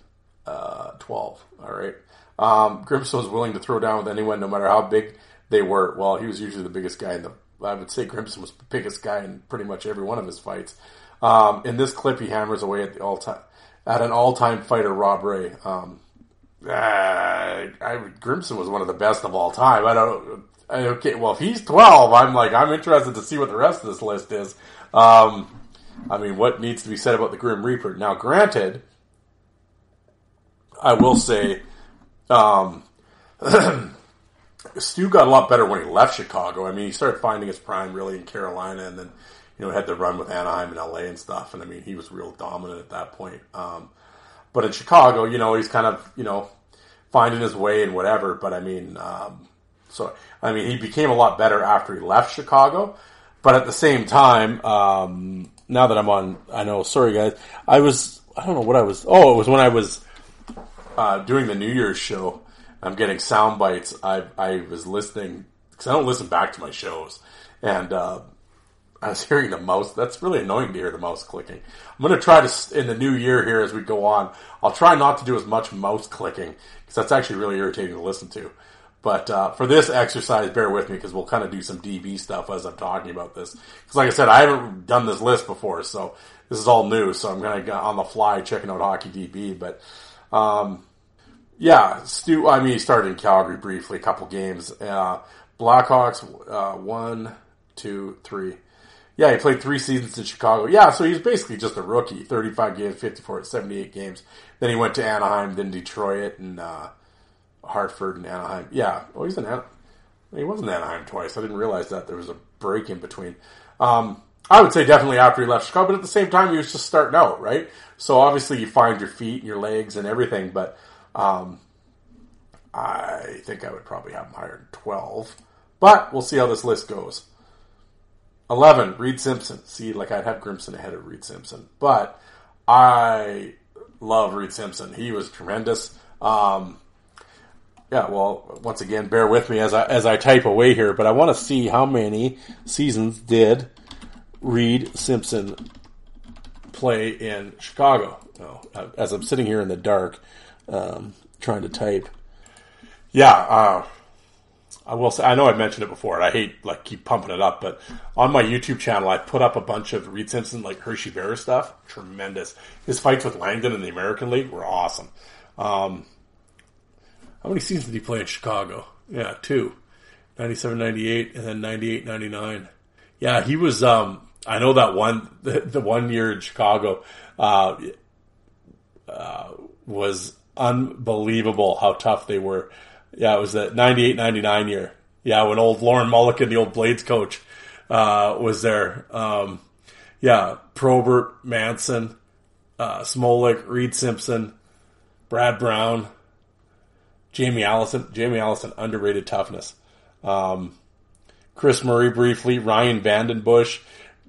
uh, twelve. All right. Um, Grimson was willing to throw down with anyone, no matter how big they were. Well, he was usually the biggest guy in the. I would say Grimson was the biggest guy in pretty much every one of his fights. Um, in this clip, he hammers away at the all time at an all time fighter, Rob Ray. Um, uh, I, Grimson was one of the best of all time. I don't. I, okay, well, if he's twelve, I'm like, I'm interested to see what the rest of this list is. Um, I mean, what needs to be said about the Grim Reaper? Now, granted, I will say, um, Stu got a lot better when he left Chicago. I mean, he started finding his prime really in Carolina, and then you know had to run with Anaheim and LA and stuff. And I mean, he was real dominant at that point. Um, but in Chicago, you know, he's kind of you know finding his way and whatever. But I mean, um, so I mean, he became a lot better after he left Chicago. But at the same time, um, now that I'm on, I know. Sorry, guys. I was. I don't know what I was. Oh, it was when I was uh, doing the New Year's show. I'm getting sound bites. I I was listening because I don't listen back to my shows, and uh, I was hearing the mouse. That's really annoying to hear the mouse clicking. I'm going to try to in the new year here as we go on. I'll try not to do as much mouse clicking because that's actually really irritating to listen to. But uh, for this exercise, bear with me because we'll kind of do some DB stuff as I'm talking about this. Because like I said, I haven't done this list before, so this is all new. So I'm to go on the fly checking out hockey DB. But um, yeah, Stu. I mean, he started in Calgary briefly, a couple games. Uh, Blackhawks, uh, one, two, three. Yeah, he played three seasons in Chicago. Yeah, so he's basically just a rookie. 35 games, 54, 78 games. Then he went to Anaheim, then Detroit, and uh, Hartford and Anaheim. Yeah, oh, he's in Anaheim. He was in Anaheim twice. I didn't realize that there was a break in between. Um, I would say definitely after he left Chicago, but at the same time, he was just starting out, right? So obviously, you find your feet and your legs and everything, but um, I think I would probably have him higher than 12. But we'll see how this list goes. 11, Reid Simpson. See, like I'd have Grimson ahead of Reid Simpson. But I love Reid Simpson. He was tremendous. Um, yeah, well, once again, bear with me as I as I type away here, but I want to see how many seasons did Reid Simpson play in Chicago. Oh, as I'm sitting here in the dark, um, trying to type. Yeah, uh, I will say, I know I've mentioned it before, and I hate like keep pumping it up, but on my YouTube channel, I put up a bunch of Reid Simpson like Hershey Bear stuff. Tremendous. His fights with Langdon in the American League were awesome. Um, how many seasons did he play in Chicago? Yeah, two. 97, 98, and then 98, 99. Yeah, he was, um, I know that one, the, the one year in Chicago, uh, uh, was unbelievable how tough they were. Yeah, it was that 98, 99 year. Yeah, when old Lorne Molleken, the old Blades coach, uh, was there. Um, yeah, Probert, Manson, uh, Smolik, Reid Simpson, Brad Brown, Jamie Allison. Jamie Allison, underrated toughness. Um, Chris Murray briefly, Ryan VandenBussche,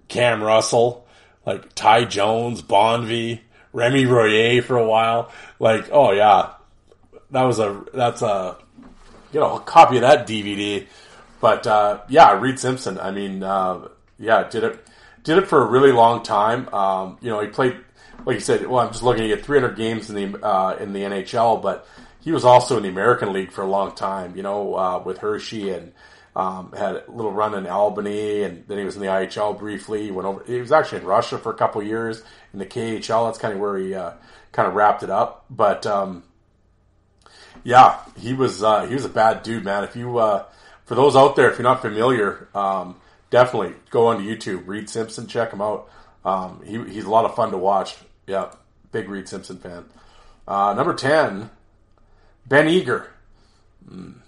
Cam Russell, like Ty Jones, Bonvie, Remi Royer for a while. Like, oh yeah, that was a that's a get a copy of that DVD. But uh, yeah, Reid Simpson. I mean, uh, yeah, did it did it for a really long time. Um, you know, he played like you said. Well, I'm just looking at 300 games in the uh, in the NHL, but he was also in the American League for a long time. You know, uh, with Hershey and um, had a little run in Albany, and then he was in the IHL briefly. He went over. He was actually in Russia for a couple years in the KHL. That's kind of where he uh, kind of wrapped it up. But um, yeah, he was uh, he was a bad dude, man. If you uh, for those out there, if you're not familiar, um, definitely go onto YouTube. Reid Simpson, check him out. Um, he, he's a lot of fun to watch. Yeah, big Reid Simpson fan. Uh, number ten, Ben Eager. Mm.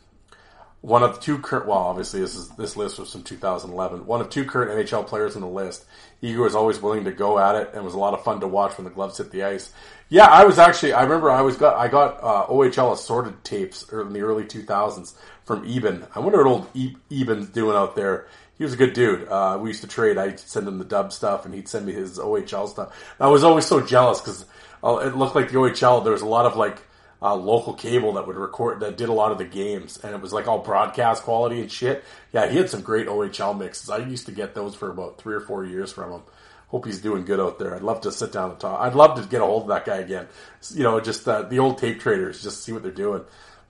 One of two current, well, obviously this is this list was from 2011. One of two current NHL players in the list. Eager was always willing to go at it and was a lot of fun to watch when the gloves hit the ice. Yeah, I was actually. I remember I was got I got uh, OHL assorted tapes in the early 2000s from Eben. I wonder what old e- Eben's doing out there. He was a good dude. Uh, we used to trade. I'd send him the dub stuff, and he'd send me his OHL stuff. I was always so jealous because uh, it looked like the OHL. There was a lot of like uh, local cable that would record that did a lot of the games, and it was like all broadcast quality and shit. Yeah, he had some great OHL mixes. I used to get those for about three or four years from him. Hope he's doing good out there. I'd love to sit down and talk. I'd love to get a hold of that guy again. You know, just uh, the old tape traders, just see what they're doing.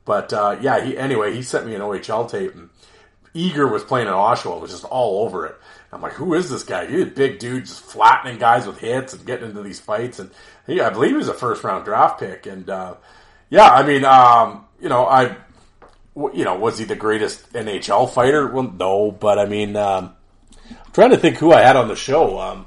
But uh, yeah, he anyway he sent me an OHL tape, and Eager was playing in Oshawa, was just all over it. I'm like, who is this guy? He's a big dude, just flattening guys with hits and getting into these fights. And he, I believe he was a first round draft pick. And uh, yeah, I mean, um, you know, I, you know, was he the greatest NHL fighter? Well, no, but I mean, um, I'm trying to think who I had on the show. Um,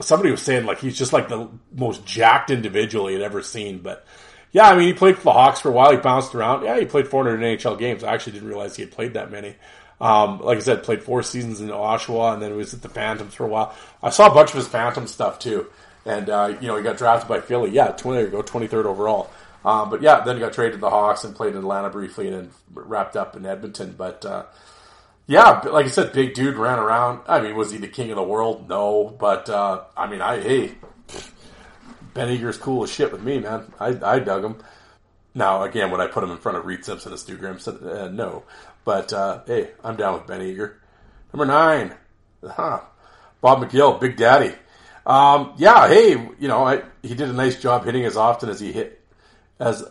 somebody was saying like he's just like the most jacked individual he had ever seen. But yeah, I mean, he played for the Hawks for a while. He bounced around. Yeah, he played 400 NHL games. I actually didn't realize he had played that many. Um, like I said, played four seasons in Oshawa, and then he was at the Phantoms for a while. I saw a bunch of his Phantom stuff too, and uh, you know he got drafted by Philly. Yeah, 20 there you 23rd overall. Um, but yeah, then he got traded to the Hawks and played in Atlanta briefly and then wrapped up in Edmonton. But uh, yeah, like I said, big dude ran around. I mean, was he the king of the world? No, but uh, I mean, I hey, Ben Eager's cool as shit with me, man. I I dug him. Now again, would I put him in front of Reid Simpson and Stu Grimson? Uh, no, but uh, hey, I'm down with Ben Eager. Number nine, huh. Bob McGill, Big Daddy. Um, yeah, hey, you know, I, he did a nice job hitting as often as he hit, as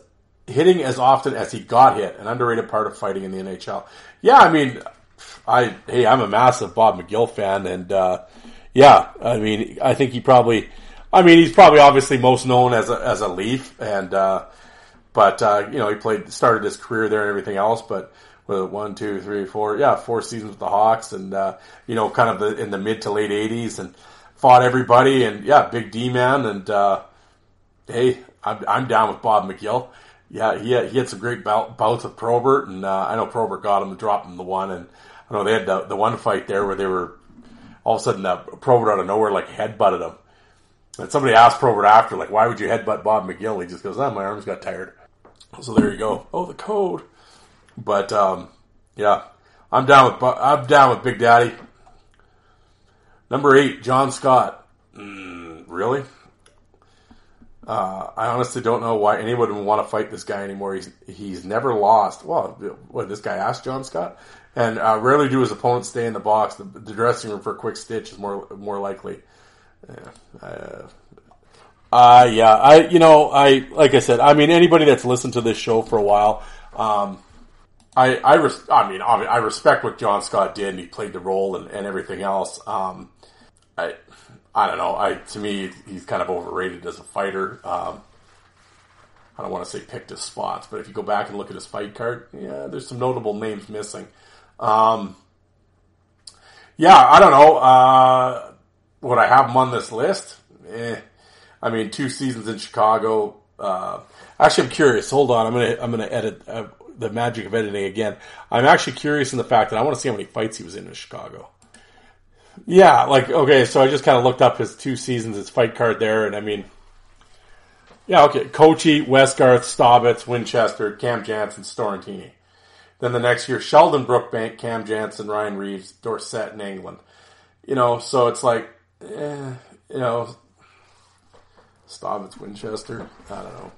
hitting as often as he got hit. An underrated part of fighting in the NHL. Yeah, I mean, I hey, I'm a massive Bob McGill fan, and uh, yeah, I mean, I think he probably, I mean, he's probably obviously most known as a as a Leaf, and uh, but uh, you know, he played started his career there and everything else, but with one, two, three, four, yeah, four seasons with the Hawks, and uh, you know, kind of the, in the mid to late '80s, and fought everybody, and yeah, big D man, and uh, hey, I'm, I'm down with Bob McGill. Yeah, he had, he had some great bout, bouts with Probert, and uh, I know Probert got him and dropped him the one, and I know they had the, the one fight there where they were all of a sudden uh, Probert out of nowhere like headbutted him. And somebody asked Probert after, like, why would you headbutt Bob McGill? He just goes, oh, my arms got tired. So there you go. Oh, the code. But um, yeah, I'm down with I'm down with Big Daddy. Number eight, John Scott. Mm, really? Uh, I honestly don't know why anyone would want to fight this guy anymore. He's he's never lost. Well, what this guy asked John Scott, and uh, rarely do his opponents stay in the box. The, the, dressing room for a quick stitch is more more likely. Yeah, uh, uh, yeah, I you know I like I said. I mean, anybody that's listened to this show for a while. Um, I I, res- I mean I respect what John Scott did and he played the role and, and everything else. Um, I I don't know. I to me he's kind of overrated as a fighter. Um, I don't want to say picked his spots, but if you go back and look at his fight card, yeah, there's some notable names missing. Um, yeah, I don't know. Uh, would I have him on this list? Eh. I mean, two seasons in Chicago. Uh, actually, I'm curious. Hold on, I'm gonna I'm gonna edit. Uh, the magic of editing again. I'm actually curious in the fact that I want to see how many fights he was in in Chicago. Yeah, like okay, so I just kind of looked up his two seasons, his fight card there, and I mean, yeah, okay, Kochi, Westgarth, Staubitz, Winchester, Cam Janssen, Storantini. Then the next year, Sheldon Brookbank, Cam Janssen, Ryan Reaves, Dorsett in England. You know, so it's like, eh, you know, Staubitz, Winchester. I don't know.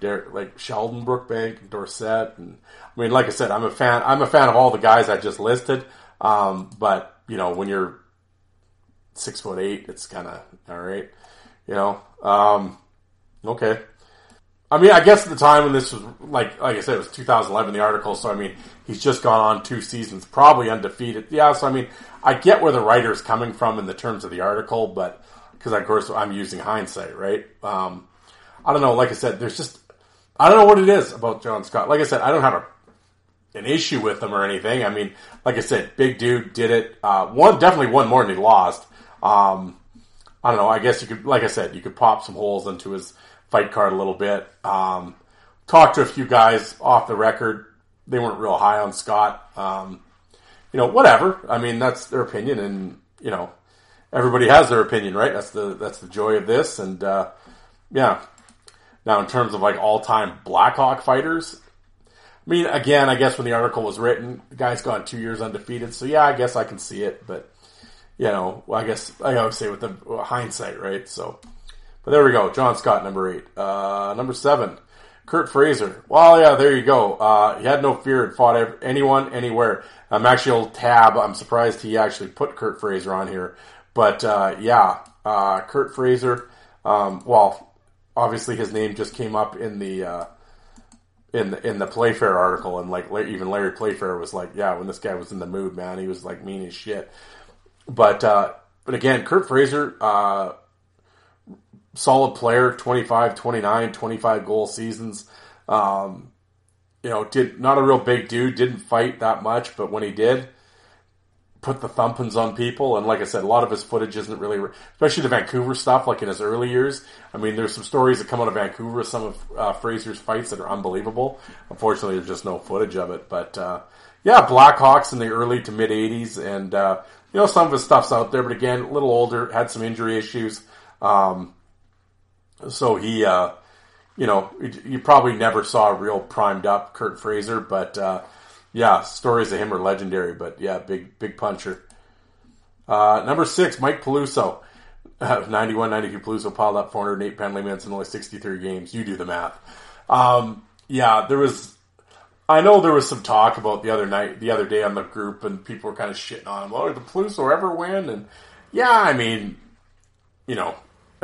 Derek, like Sheldon Brookbank, Dorsett, and I mean, like I said, I'm a fan. I'm a fan of all the guys I just listed. Um, but you know, when you're six foot eight, it's kind of all right. You know, um, okay. I mean, I guess at the time when this was like, like I said, it was 2011. The article, so I mean, he's just gone on two seasons, probably undefeated. Yeah, so I mean, I get where the writer's coming from in the terms of the article, but because of course I'm using hindsight, right? Um, I don't know. Like I said, there's just I don't know what it is about John Scott. Like I said, I don't have a, an issue with him or anything. I mean, like I said, big dude did it. Uh, one definitely won more than he lost. Um, I don't know. I guess you could, like I said, you could pop some holes into his fight card a little bit. Um, to a few guys off the record. They weren't real high on Scott. Um, you know, whatever. I mean, that's their opinion, and you know, everybody has their opinion, right? That's the that's the joy of this, and uh, yeah, now, in terms of like all time Blackhawk fighters, I mean, again, I guess when the article was written, the guy's gone two years undefeated. So yeah, I guess I can see it, but you know, I guess I always say with the hindsight, right? So, but there we go. John Scott, number eight. Uh, number seven, Curt Fraser. Well, yeah, there you go. Uh, he had no fear and fought anyone, anywhere. I'm actually old tab. I'm surprised he actually put Curt Fraser on here, but uh, yeah, uh, Curt Fraser. Um, well, obviously his name just came up in the uh, in the, in the Playfair article, and like even Larry Playfair was like, yeah, when this guy was in the mood, man, he was like mean as shit. But uh, but again, Curt Fraser, uh, solid player, 25, 29, 25 goal seasons. Um, you know, did not a real big dude, didn't fight that much, but when he did, put the thumpings on people. And like I said, a lot of his footage isn't really, especially the Vancouver stuff, like in his early years. I mean, there's some stories that come out of Vancouver, some of uh, Fraser's fights that are unbelievable. Unfortunately, there's just no footage of it. But uh, yeah, Blackhawks in the early to mid 80s. And, uh, you know, some of his stuff's out there, but again, a little older, had some injury issues. Um, so he, uh, you know, you, you probably never saw a real primed up Curt Fraser, but uh, yeah, stories of him are legendary. But yeah, big big puncher. Uh, number six, Mike Peluso. Uh, 91, 92 Peluso piled up 408 penalty minutes in only 63 games. You do the math. Um, yeah, there was. I know there was some talk about the other night, the other day on the group, and people were kind of shitting on him. Oh, the Peluso ever win? And yeah, I mean, you know,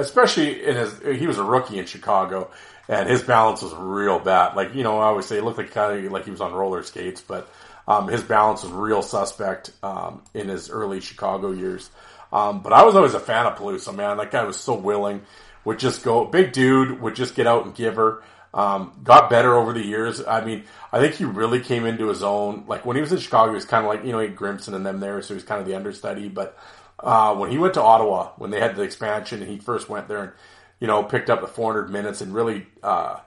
especially in his, he was a rookie in Chicago, and his balance was real bad. Like you know, I always say it looked like kind of like he was on roller skates, but um, his balance was real suspect um, in his early Chicago years. Um, but I was always a fan of Peluso, man. That guy was so willing. Would just go, big dude, would just get out and give her. Um, got better over the years. I mean, I think he really came into his own. Like when he was in Chicago, he was kind of like, you know, he had Grimson and them there, so he was kind of the understudy. But, uh, when he went to Ottawa, when they had the expansion and he first went there and, you know, picked up the 400 minutes and really, uh,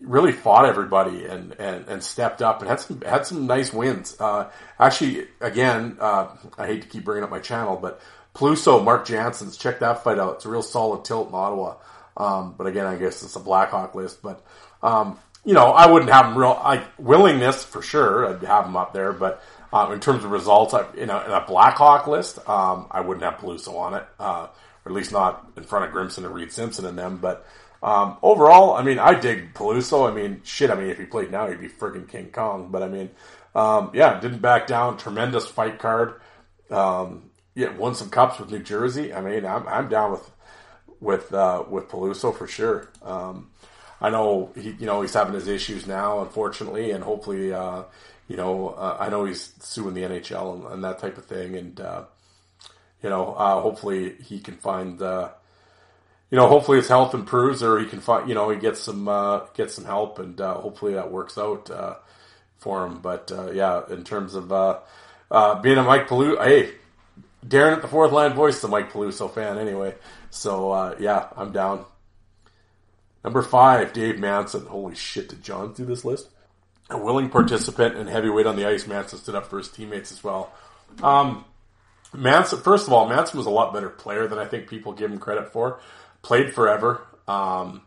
really fought everybody and, and, and stepped up and had some had some nice wins. Uh, actually, again, uh, I hate to keep bringing up my channel, but Peluso Mark Janssens, check that fight out. It's a real solid tilt in Ottawa. Um, but again, I guess it's a Blackhawk list. But um, you know, I wouldn't have him real willingness for sure. I'd have him up there, but. Um, in terms of results, I, in, a, in a Blackhawk list, um, I wouldn't have Peluso on it, uh, or at least not in front of Grimson and Reid Simpson and them. But um, overall, I mean, I dig Peluso. I mean, shit. I mean, if he played now, he'd be friggin' King Kong. But I mean, um, yeah, didn't back down. Tremendous fight card. Um, yeah, won some cups with New Jersey. I mean, I'm, I'm down with with uh, with Peluso for sure. Um, I know he, you know, he's having his issues now, unfortunately, and hopefully, uh, you know, uh, I know he's suing the NHL and, and that type of thing, and uh, you know, uh, hopefully he can find, uh, you know, hopefully his health improves, or he can find, you know, he gets some uh, gets some help, and uh, hopefully that works out for him. But yeah, in terms of being a Mike Peluso, hey, Darren at the fourth line voice a Mike Peluso fan anyway. So yeah, I'm down. Number five, Dave Manson. Holy shit, did John do this list? A willing participant and heavyweight on the ice, Manson stood up for his teammates as well. Um, Manson, first of all, Manson was a lot better player than I think people give him credit for. Played forever. Um,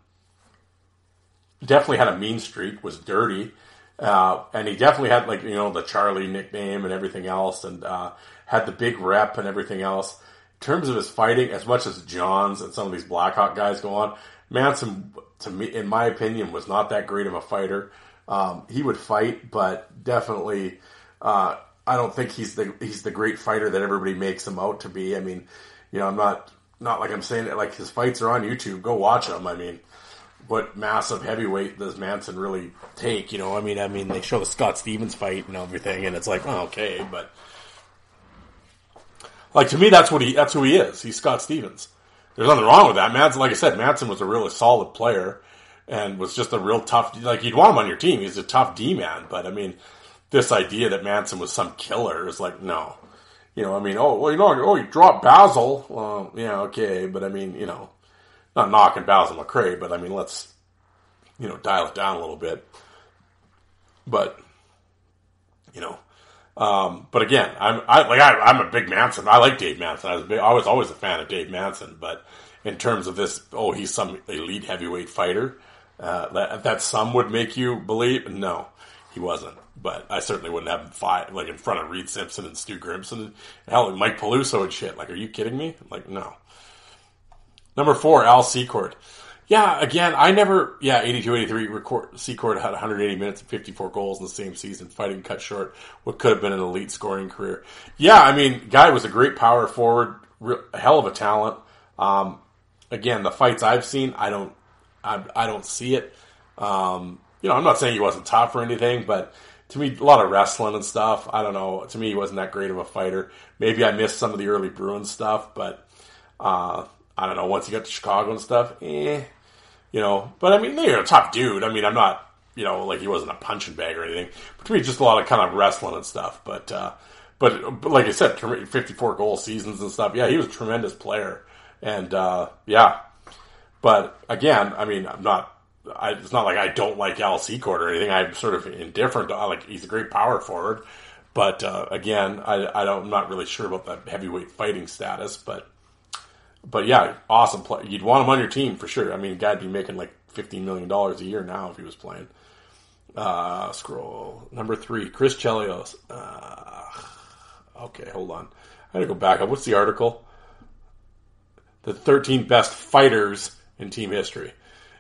definitely had a mean streak. Was dirty, uh, and he definitely had like you know the Charlie nickname and everything else, and uh, had the big rep and everything else. In terms of his fighting, as much as Johns and some of these Blackhawk guys go on, Manson, to me, in my opinion, was not that great of a fighter. Um, he would fight, but definitely, uh, I don't think he's the he's the great fighter that everybody makes him out to be. I mean, you know, I'm not not like I'm saying it like his fights are on YouTube. Go watch them. I mean, what massive heavyweight does Manson really take? You know, I mean, I mean, they show the Scott Stevens fight and everything, and it's like, oh, okay, but like to me, that's what he that's who he is. He's Scott Stevens. There's nothing wrong with that. Manson, like I said, Manson was a really solid player and was just a real tough. Like you'd want him on your team. He's a tough D man, but I mean, this idea that Manson was some killer is like no. You know, I mean, oh well, you know, oh, you dropped Basil. Well, yeah, okay, but I mean, you know, not knocking Basil McRae, but I mean, let's you know dial it down a little bit. But you know, um, but again, I'm I like I, am a big Manson. I like Dave Manson. I was big, I was always a fan of Dave Manson. But in terms of this, oh, he's some elite heavyweight fighter. Uh, that that some would make you believe. No, he wasn't. But I certainly wouldn't have him fight like in front of Reid Simpson and Stu Grimson. Hell, like Mike Peluso and shit. Like, are you kidding me? Like, no. Number four, Al Secord. Yeah, again, I never, yeah, 82 83, record, Secord had 180 minutes and 54 goals in the same season, fighting cut short what could have been an elite scoring career. Yeah, I mean, guy was a great power forward, real, hell of a talent. Um, again, the fights I've seen, I don't, I, I don't see it. Um, you know, I'm not saying he wasn't tough or anything, but to me, a lot of wrestling and stuff. I don't know. To me, he wasn't that great of a fighter. Maybe I missed some of the early Bruins stuff, but uh, I don't know. Once he got to Chicago and stuff, eh, you know. But I mean, you're a tough dude. I mean, I'm not, you know, like he wasn't a punching bag or anything. But to me, just a lot of kind of wrestling and stuff. But uh, but, but like I said, 54 goal seasons and stuff. Yeah, he was a tremendous player, and uh, yeah. But again, I mean, I'm not I, it's not like I don't like Al Secord or anything. I'm sort of indifferent. I like he's a great power forward, but uh, again, I, I don't, I'm not really sure about the heavyweight fighting status. But but yeah, awesome play. You'd want him on your team for sure. I mean, guy'd be making like fifteen million dollars a year now if he was playing. Uh, scroll number three, Chris Chelios. Uh, okay, hold on. I gotta go back up. What's the article? The 13 best fighters in team history.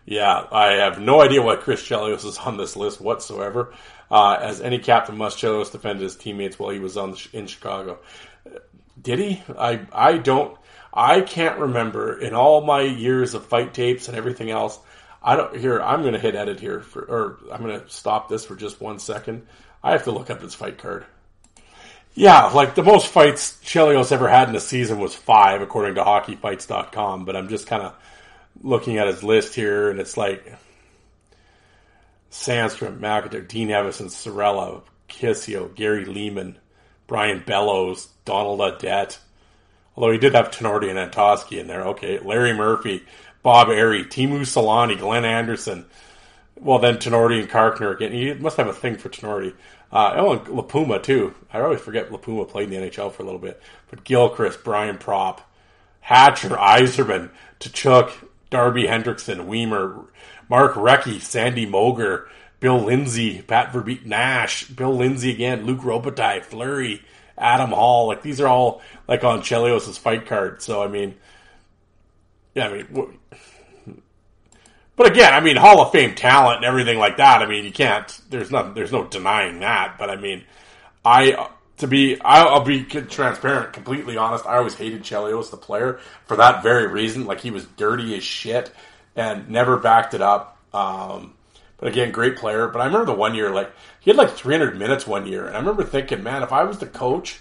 Yeah, I have no idea why Chris Chelios is on this list whatsoever. Uh, as any captain must, Chelios defended his teammates while he was on in Chicago. Did he? I I don't. I can't remember in all my years of fight tapes and everything else. I don't. Here, I'm going to hit edit here for, or I'm going to stop this for just one second. I have to look up his fight card. Yeah, like the most fights Chelios ever had in a season was five, according to HockeyFights.com. But I'm just kind of looking at his list here, and it's like Sandstrom, McIntyre, Dean Evason, Sorella, Kisio, Gary Leeman, Brian Bellows, Donald Audette. Although he did have Tinordi and Antoski in there. Okay, Larry Murphy, Bob Errey, Teemu Selanne, Glenn Anderson. Well, then Tinordi and Carkner again. He must have a thing for Tinordi. Uh, oh, and Lapuma too. I always forget Lapuma played in the NHL for a little bit. But Gilchrist, Brian Propp, Hatcher, Yzerman, Tkachuk, Darby Hendrickson, Wiemer, Mark Recchi, Sandy Moger, Bill Lindsay, Pat Verbeek, Nash, Bill Lindsay again, Luc Robitaille, Fleury, Adam Hall. Like these are all like on Chelios' fight card. So I mean, yeah, I mean, w- but again, I mean, Hall of Fame talent and everything like that. I mean, you can't. There's nothing. There's no denying that. But I mean, I to be, I'll, I'll be transparent, completely honest. I always hated Chelios, the player, for that very reason. Like he was dirty as shit and never backed it up. Um, but again, great player. But I remember the one year, like he had like 300 minutes one year, and I remember thinking, man, if I was the coach,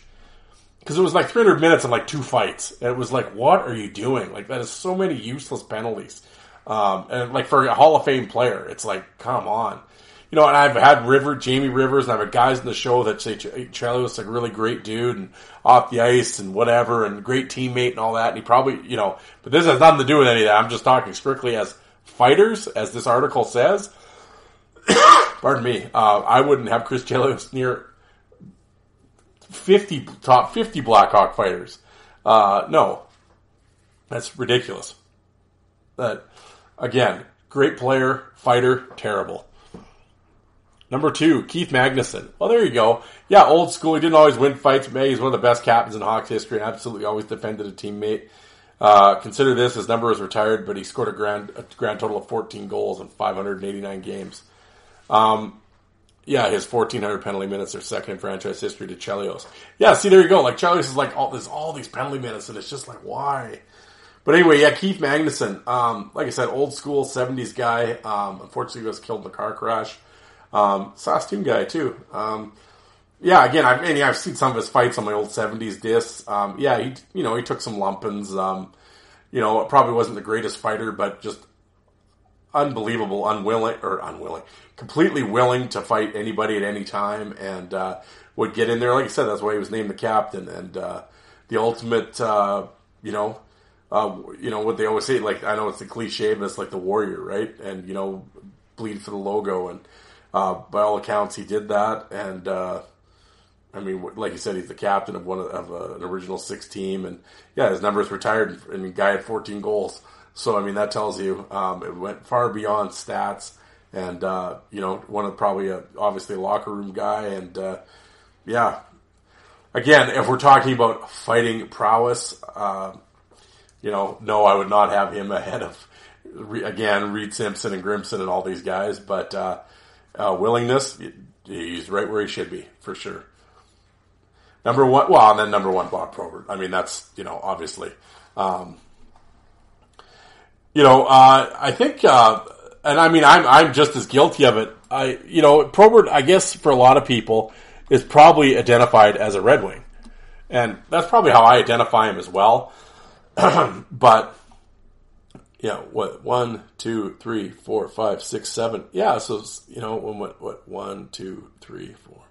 because it was like 300 minutes and like two fights, and it was like, what are you doing? Like that is so many useless penalties. Um, and like for a Hall of Fame player, it's like, come on. You know, and I've had River, Jamie Rivers, and I've had guys in the show that say Charlie was a really great dude and off the ice and whatever and great teammate and all that. And he probably, you know, but this has nothing to do with any of that. I'm just talking strictly as fighters, as this article says. Pardon me. Uh, I wouldn't have Chris Chelios near 50 top 50 Blackhawk fighters. Uh, no, that's ridiculous. That again, great player, fighter, terrible. Number two, Keith Magnuson. Well, there you go. Yeah, old school. He didn't always win fights, but he's one of the best captains in Hawks history and absolutely always defended a teammate. Uh, consider this, his number is retired, but he scored a grand, a grand total of 14 goals in 589 games. Um, yeah, his 1,400 penalty minutes are second in franchise history to Chelios. Yeah, see, there you go. Like, Chelios is like, all, there's all these penalty minutes, and it's just like, why? But anyway, yeah, Keith Magnuson. Um, like I said, old school 70s guy. Um, unfortunately, he was killed in a car crash. Um, Saskatoon guy too. Um, yeah, again, I've, I've seen some of his fights on my old '70s discs. Um, yeah, he, you know, he took some lumpins. Um, you know, probably wasn't the greatest fighter, but just unbelievable, unwilling or unwilling, completely willing to fight anybody at any time, and uh, would get in there. Like I said, that's why he was named the captain, and uh, the ultimate, uh, you know. Uh, you know what they always say, like I know it's a cliche, but it's like the warrior, right? And you know, bleed for the logo, and uh, by all accounts, he did that, and uh, I mean, like you said, he's the captain of one of, of uh, an original six team, and yeah, his numbers retired, and guy had 14 goals. So I mean, that tells you um, it went far beyond stats, and uh, you know, one of probably a, obviously a locker room guy, and uh, yeah. Again, if we're talking about fighting prowess, uh, you know, no, I would not have him ahead of again Reid Simpson and Grimson and all these guys, but uh, willingness, he's right where he should be for sure. Number one, well, and then number one, Bob Probert. I mean, that's you know obviously, um, you know, uh, I think, uh, and I mean, I'm I'm just as guilty of it. I you know, Probert, I guess for a lot of people, is probably identified as a Red Wing, and that's probably how I identify him as well. but yeah, what one, two, three, four, five, six, seven. Yeah, so you know, what, what, one, two, three, four.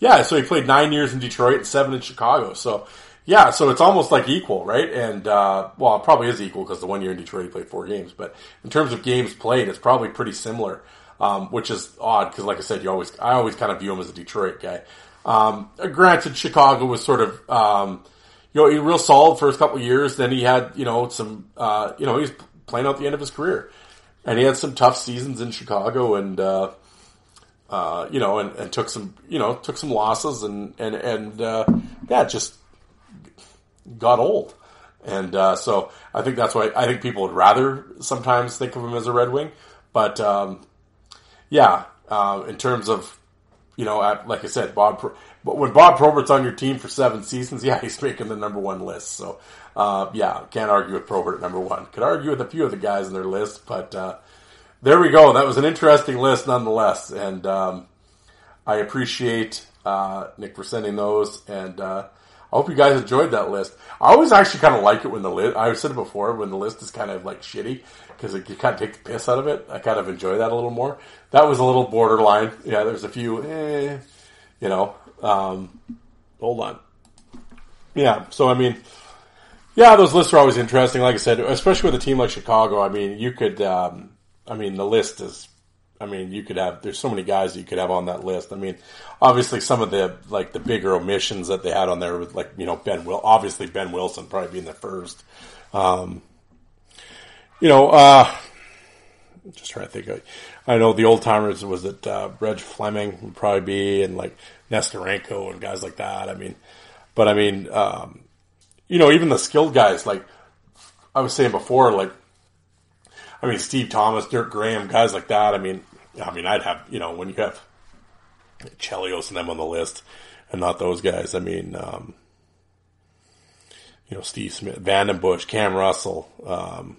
Yeah, so he played nine years in Detroit and seven in Chicago. So yeah, so it's almost like equal, right? And uh, well, it probably is equal because the one year in Detroit he played four games. But in terms of games played, it's probably pretty similar, um, which is odd because, like I said, you always I always kind of view him as a Detroit guy. Um, granted, Chicago was sort of um, you know, he real solid first couple years. Then he had, you know, some, uh, you know, he's playing out the end of his career. And he had some tough seasons in Chicago, and uh, uh, you know, and, and took some, you know, took some losses, and and and uh, yeah, just got old. And uh, so I think that's why I think people would rather sometimes think of him as a Red Wing. But um, yeah, uh, in terms of you know, like I said, Bob. But when Bob Probert's on your team for seven seasons, yeah, he's making the number one list. So uh, yeah, can't argue with Probert at number one. Could argue with a few of the guys in their list, but uh, there we go. That was an interesting list nonetheless, and um, I appreciate uh, Nick for sending those and. Uh, I hope you guys enjoyed that list. I always actually kind of like it when the list, I've said it before, when the list is kind of like shitty, because you kind of take the piss out of it. I kind of enjoy that a little more. That was a little borderline. Yeah, there's a few, eh, you know, um, hold on. Yeah, so I mean, yeah, those lists are always interesting. Like I said, especially with a team like Chicago, I mean, you could, um, I mean, the list is I mean, you could have, there's so many guys you could have on that list. I mean, obviously some of the, like the bigger omissions that they had on there with like, you know, Ben Will, obviously Behn Wilson probably being the first. Um, you know, uh, just trying to think of, I know the old timers was that, uh, Reg Fleming would probably be and like Nesterenko and guys like that. I mean, but I mean, um, you know, even the skilled guys, like I was saying before, like, I mean, Steve Thomas, Dirk Graham, guys like that. I mean, I mean, I'd have, you know, when you have Chelios and them on the list and not those guys, I mean, um, you know, Steve Smith, VandenBussche, Cam Russell, um,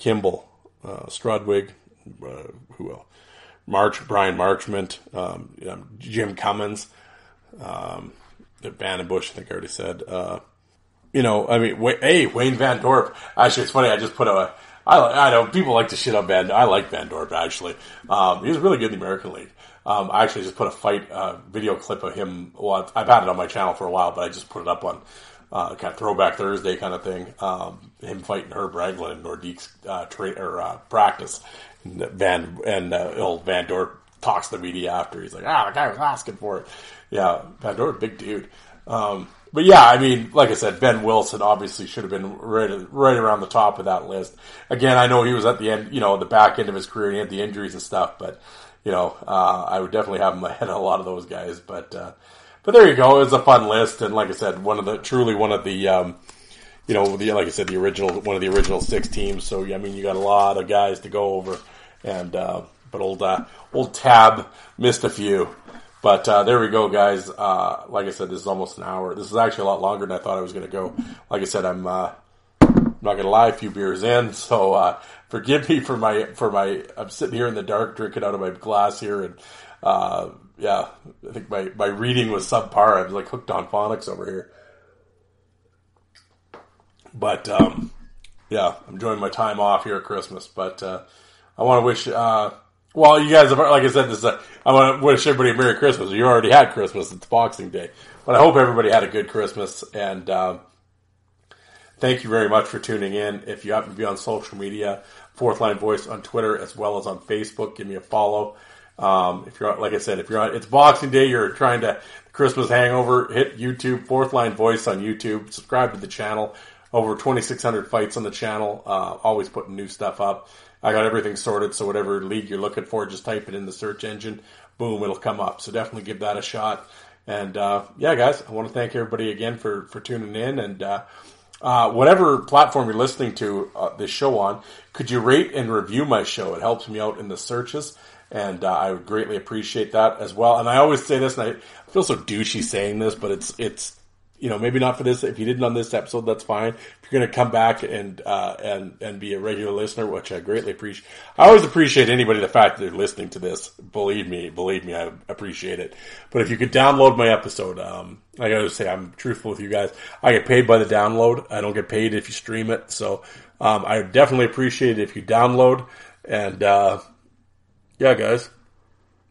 Kimble, uh, Strudwick, uh, who else? March, Brian Marchment, um, know, Jim Cummins, um, Bush. I think I already said, uh, you know, I mean, hey, Wayne Van Dorp. Actually, it's funny. I just put a, I, I know people like to shit on Van. I like Van Dorp actually. Um, he was really good in the American League. Um, I actually just put a fight uh, video clip of him. Well, I've had it on my channel for a while, but I just put it up on uh, kind of throwback Thursday kind of thing. Um, him fighting Herb Raglan in Nordique's uh, tra- or uh, practice. And Van and uh, old Van Dorp talks to the media after. He's like, "Ah, the guy was asking for it." Yeah, Van Dorp, big dude. Um, but yeah, I mean, like I said, Behn Wilson obviously should have been right, right around the top of that list. Again, I know he was at the end, you know, the back end of his career and he had the injuries and stuff, but, you know, uh, I would definitely have him ahead of a lot of those guys. But, uh, but there you go. It was a fun list. And like I said, one of the, truly one of the, um, you know, the, like I said, the original, one of the original six teams. So, I mean, you got a lot of guys to go over. And, uh, but old, uh, old Tab missed a few. But uh, there we go, guys. Uh, like I said, this is almost an hour. This is actually a lot longer than I thought I was going to go. Like I said, I'm uh, not going to lie, a few beers in, so uh, forgive me for my for my. I'm sitting here in the dark, drinking out of my glass here, and uh, yeah, I think my my reading was subpar. I was like hooked on phonics over here. But um, yeah, I'm enjoying my time off here at Christmas. But uh, I want to wish. Well, you guys have, like I said, this is a, I want to wish everybody a Merry Christmas. You already had Christmas. It's Boxing Day. But I hope everybody had a good Christmas. And um, thank you very much for tuning in. If you happen to be on social media, Fourth Line Voice on Twitter as well as on Facebook, give me a follow. Um, if you're, like I said, if you're on, it's Boxing Day, you're trying to, Christmas hangover, hit YouTube, Fourth Line Voice on YouTube, subscribe to the channel. Over 2,600 fights on the channel. Uh, always putting new stuff up. I got everything sorted, so whatever league you're looking for, just type it in the search engine. Boom, it'll come up. So definitely give that a shot. And uh, yeah, guys, I want to thank everybody again for for tuning in. And uh, uh, whatever platform you're listening to uh, this show on, could you rate and review my show? It helps me out in the searches. And uh, I would greatly appreciate that as well. And I always say this, and I feel so douchey saying this, but it's it's you know, maybe not for this. If you didn't on this episode, that's fine. If you're going to come back and uh, and and be a regular listener, which I greatly appreciate. I always appreciate anybody the fact that they're listening to this. Believe me, believe me, I appreciate it. But if you could download my episode, um, I got to say I'm truthful with you guys. I get paid by the download. I don't get paid if you stream it. So um, I definitely appreciate it if you download. And uh, yeah, guys,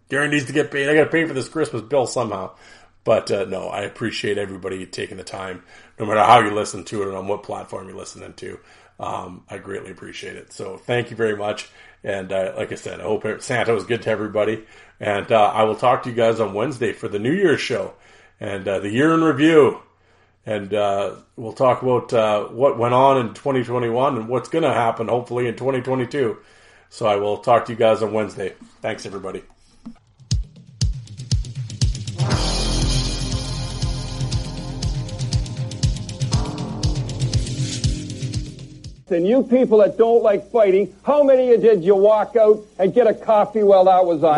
Gary needs to get paid. I got to pay for this Christmas bill somehow. But uh, no, I appreciate everybody taking the time, no matter how you listen to it and on what platform you're listening to. Um, I greatly appreciate it. So thank you very much. And uh, like I said, I hope Santa was good to everybody. And uh, I will talk to you guys on Wednesday for the New Year's show and uh, the year in review. and uh, we'll talk about uh, what went on in 2021 and what's going to happen hopefully in 2022. So I will talk to you guys on Wednesday. Thanks, everybody. And you people that don't like fighting, how many of you did you walk out and get a coffee while that was on?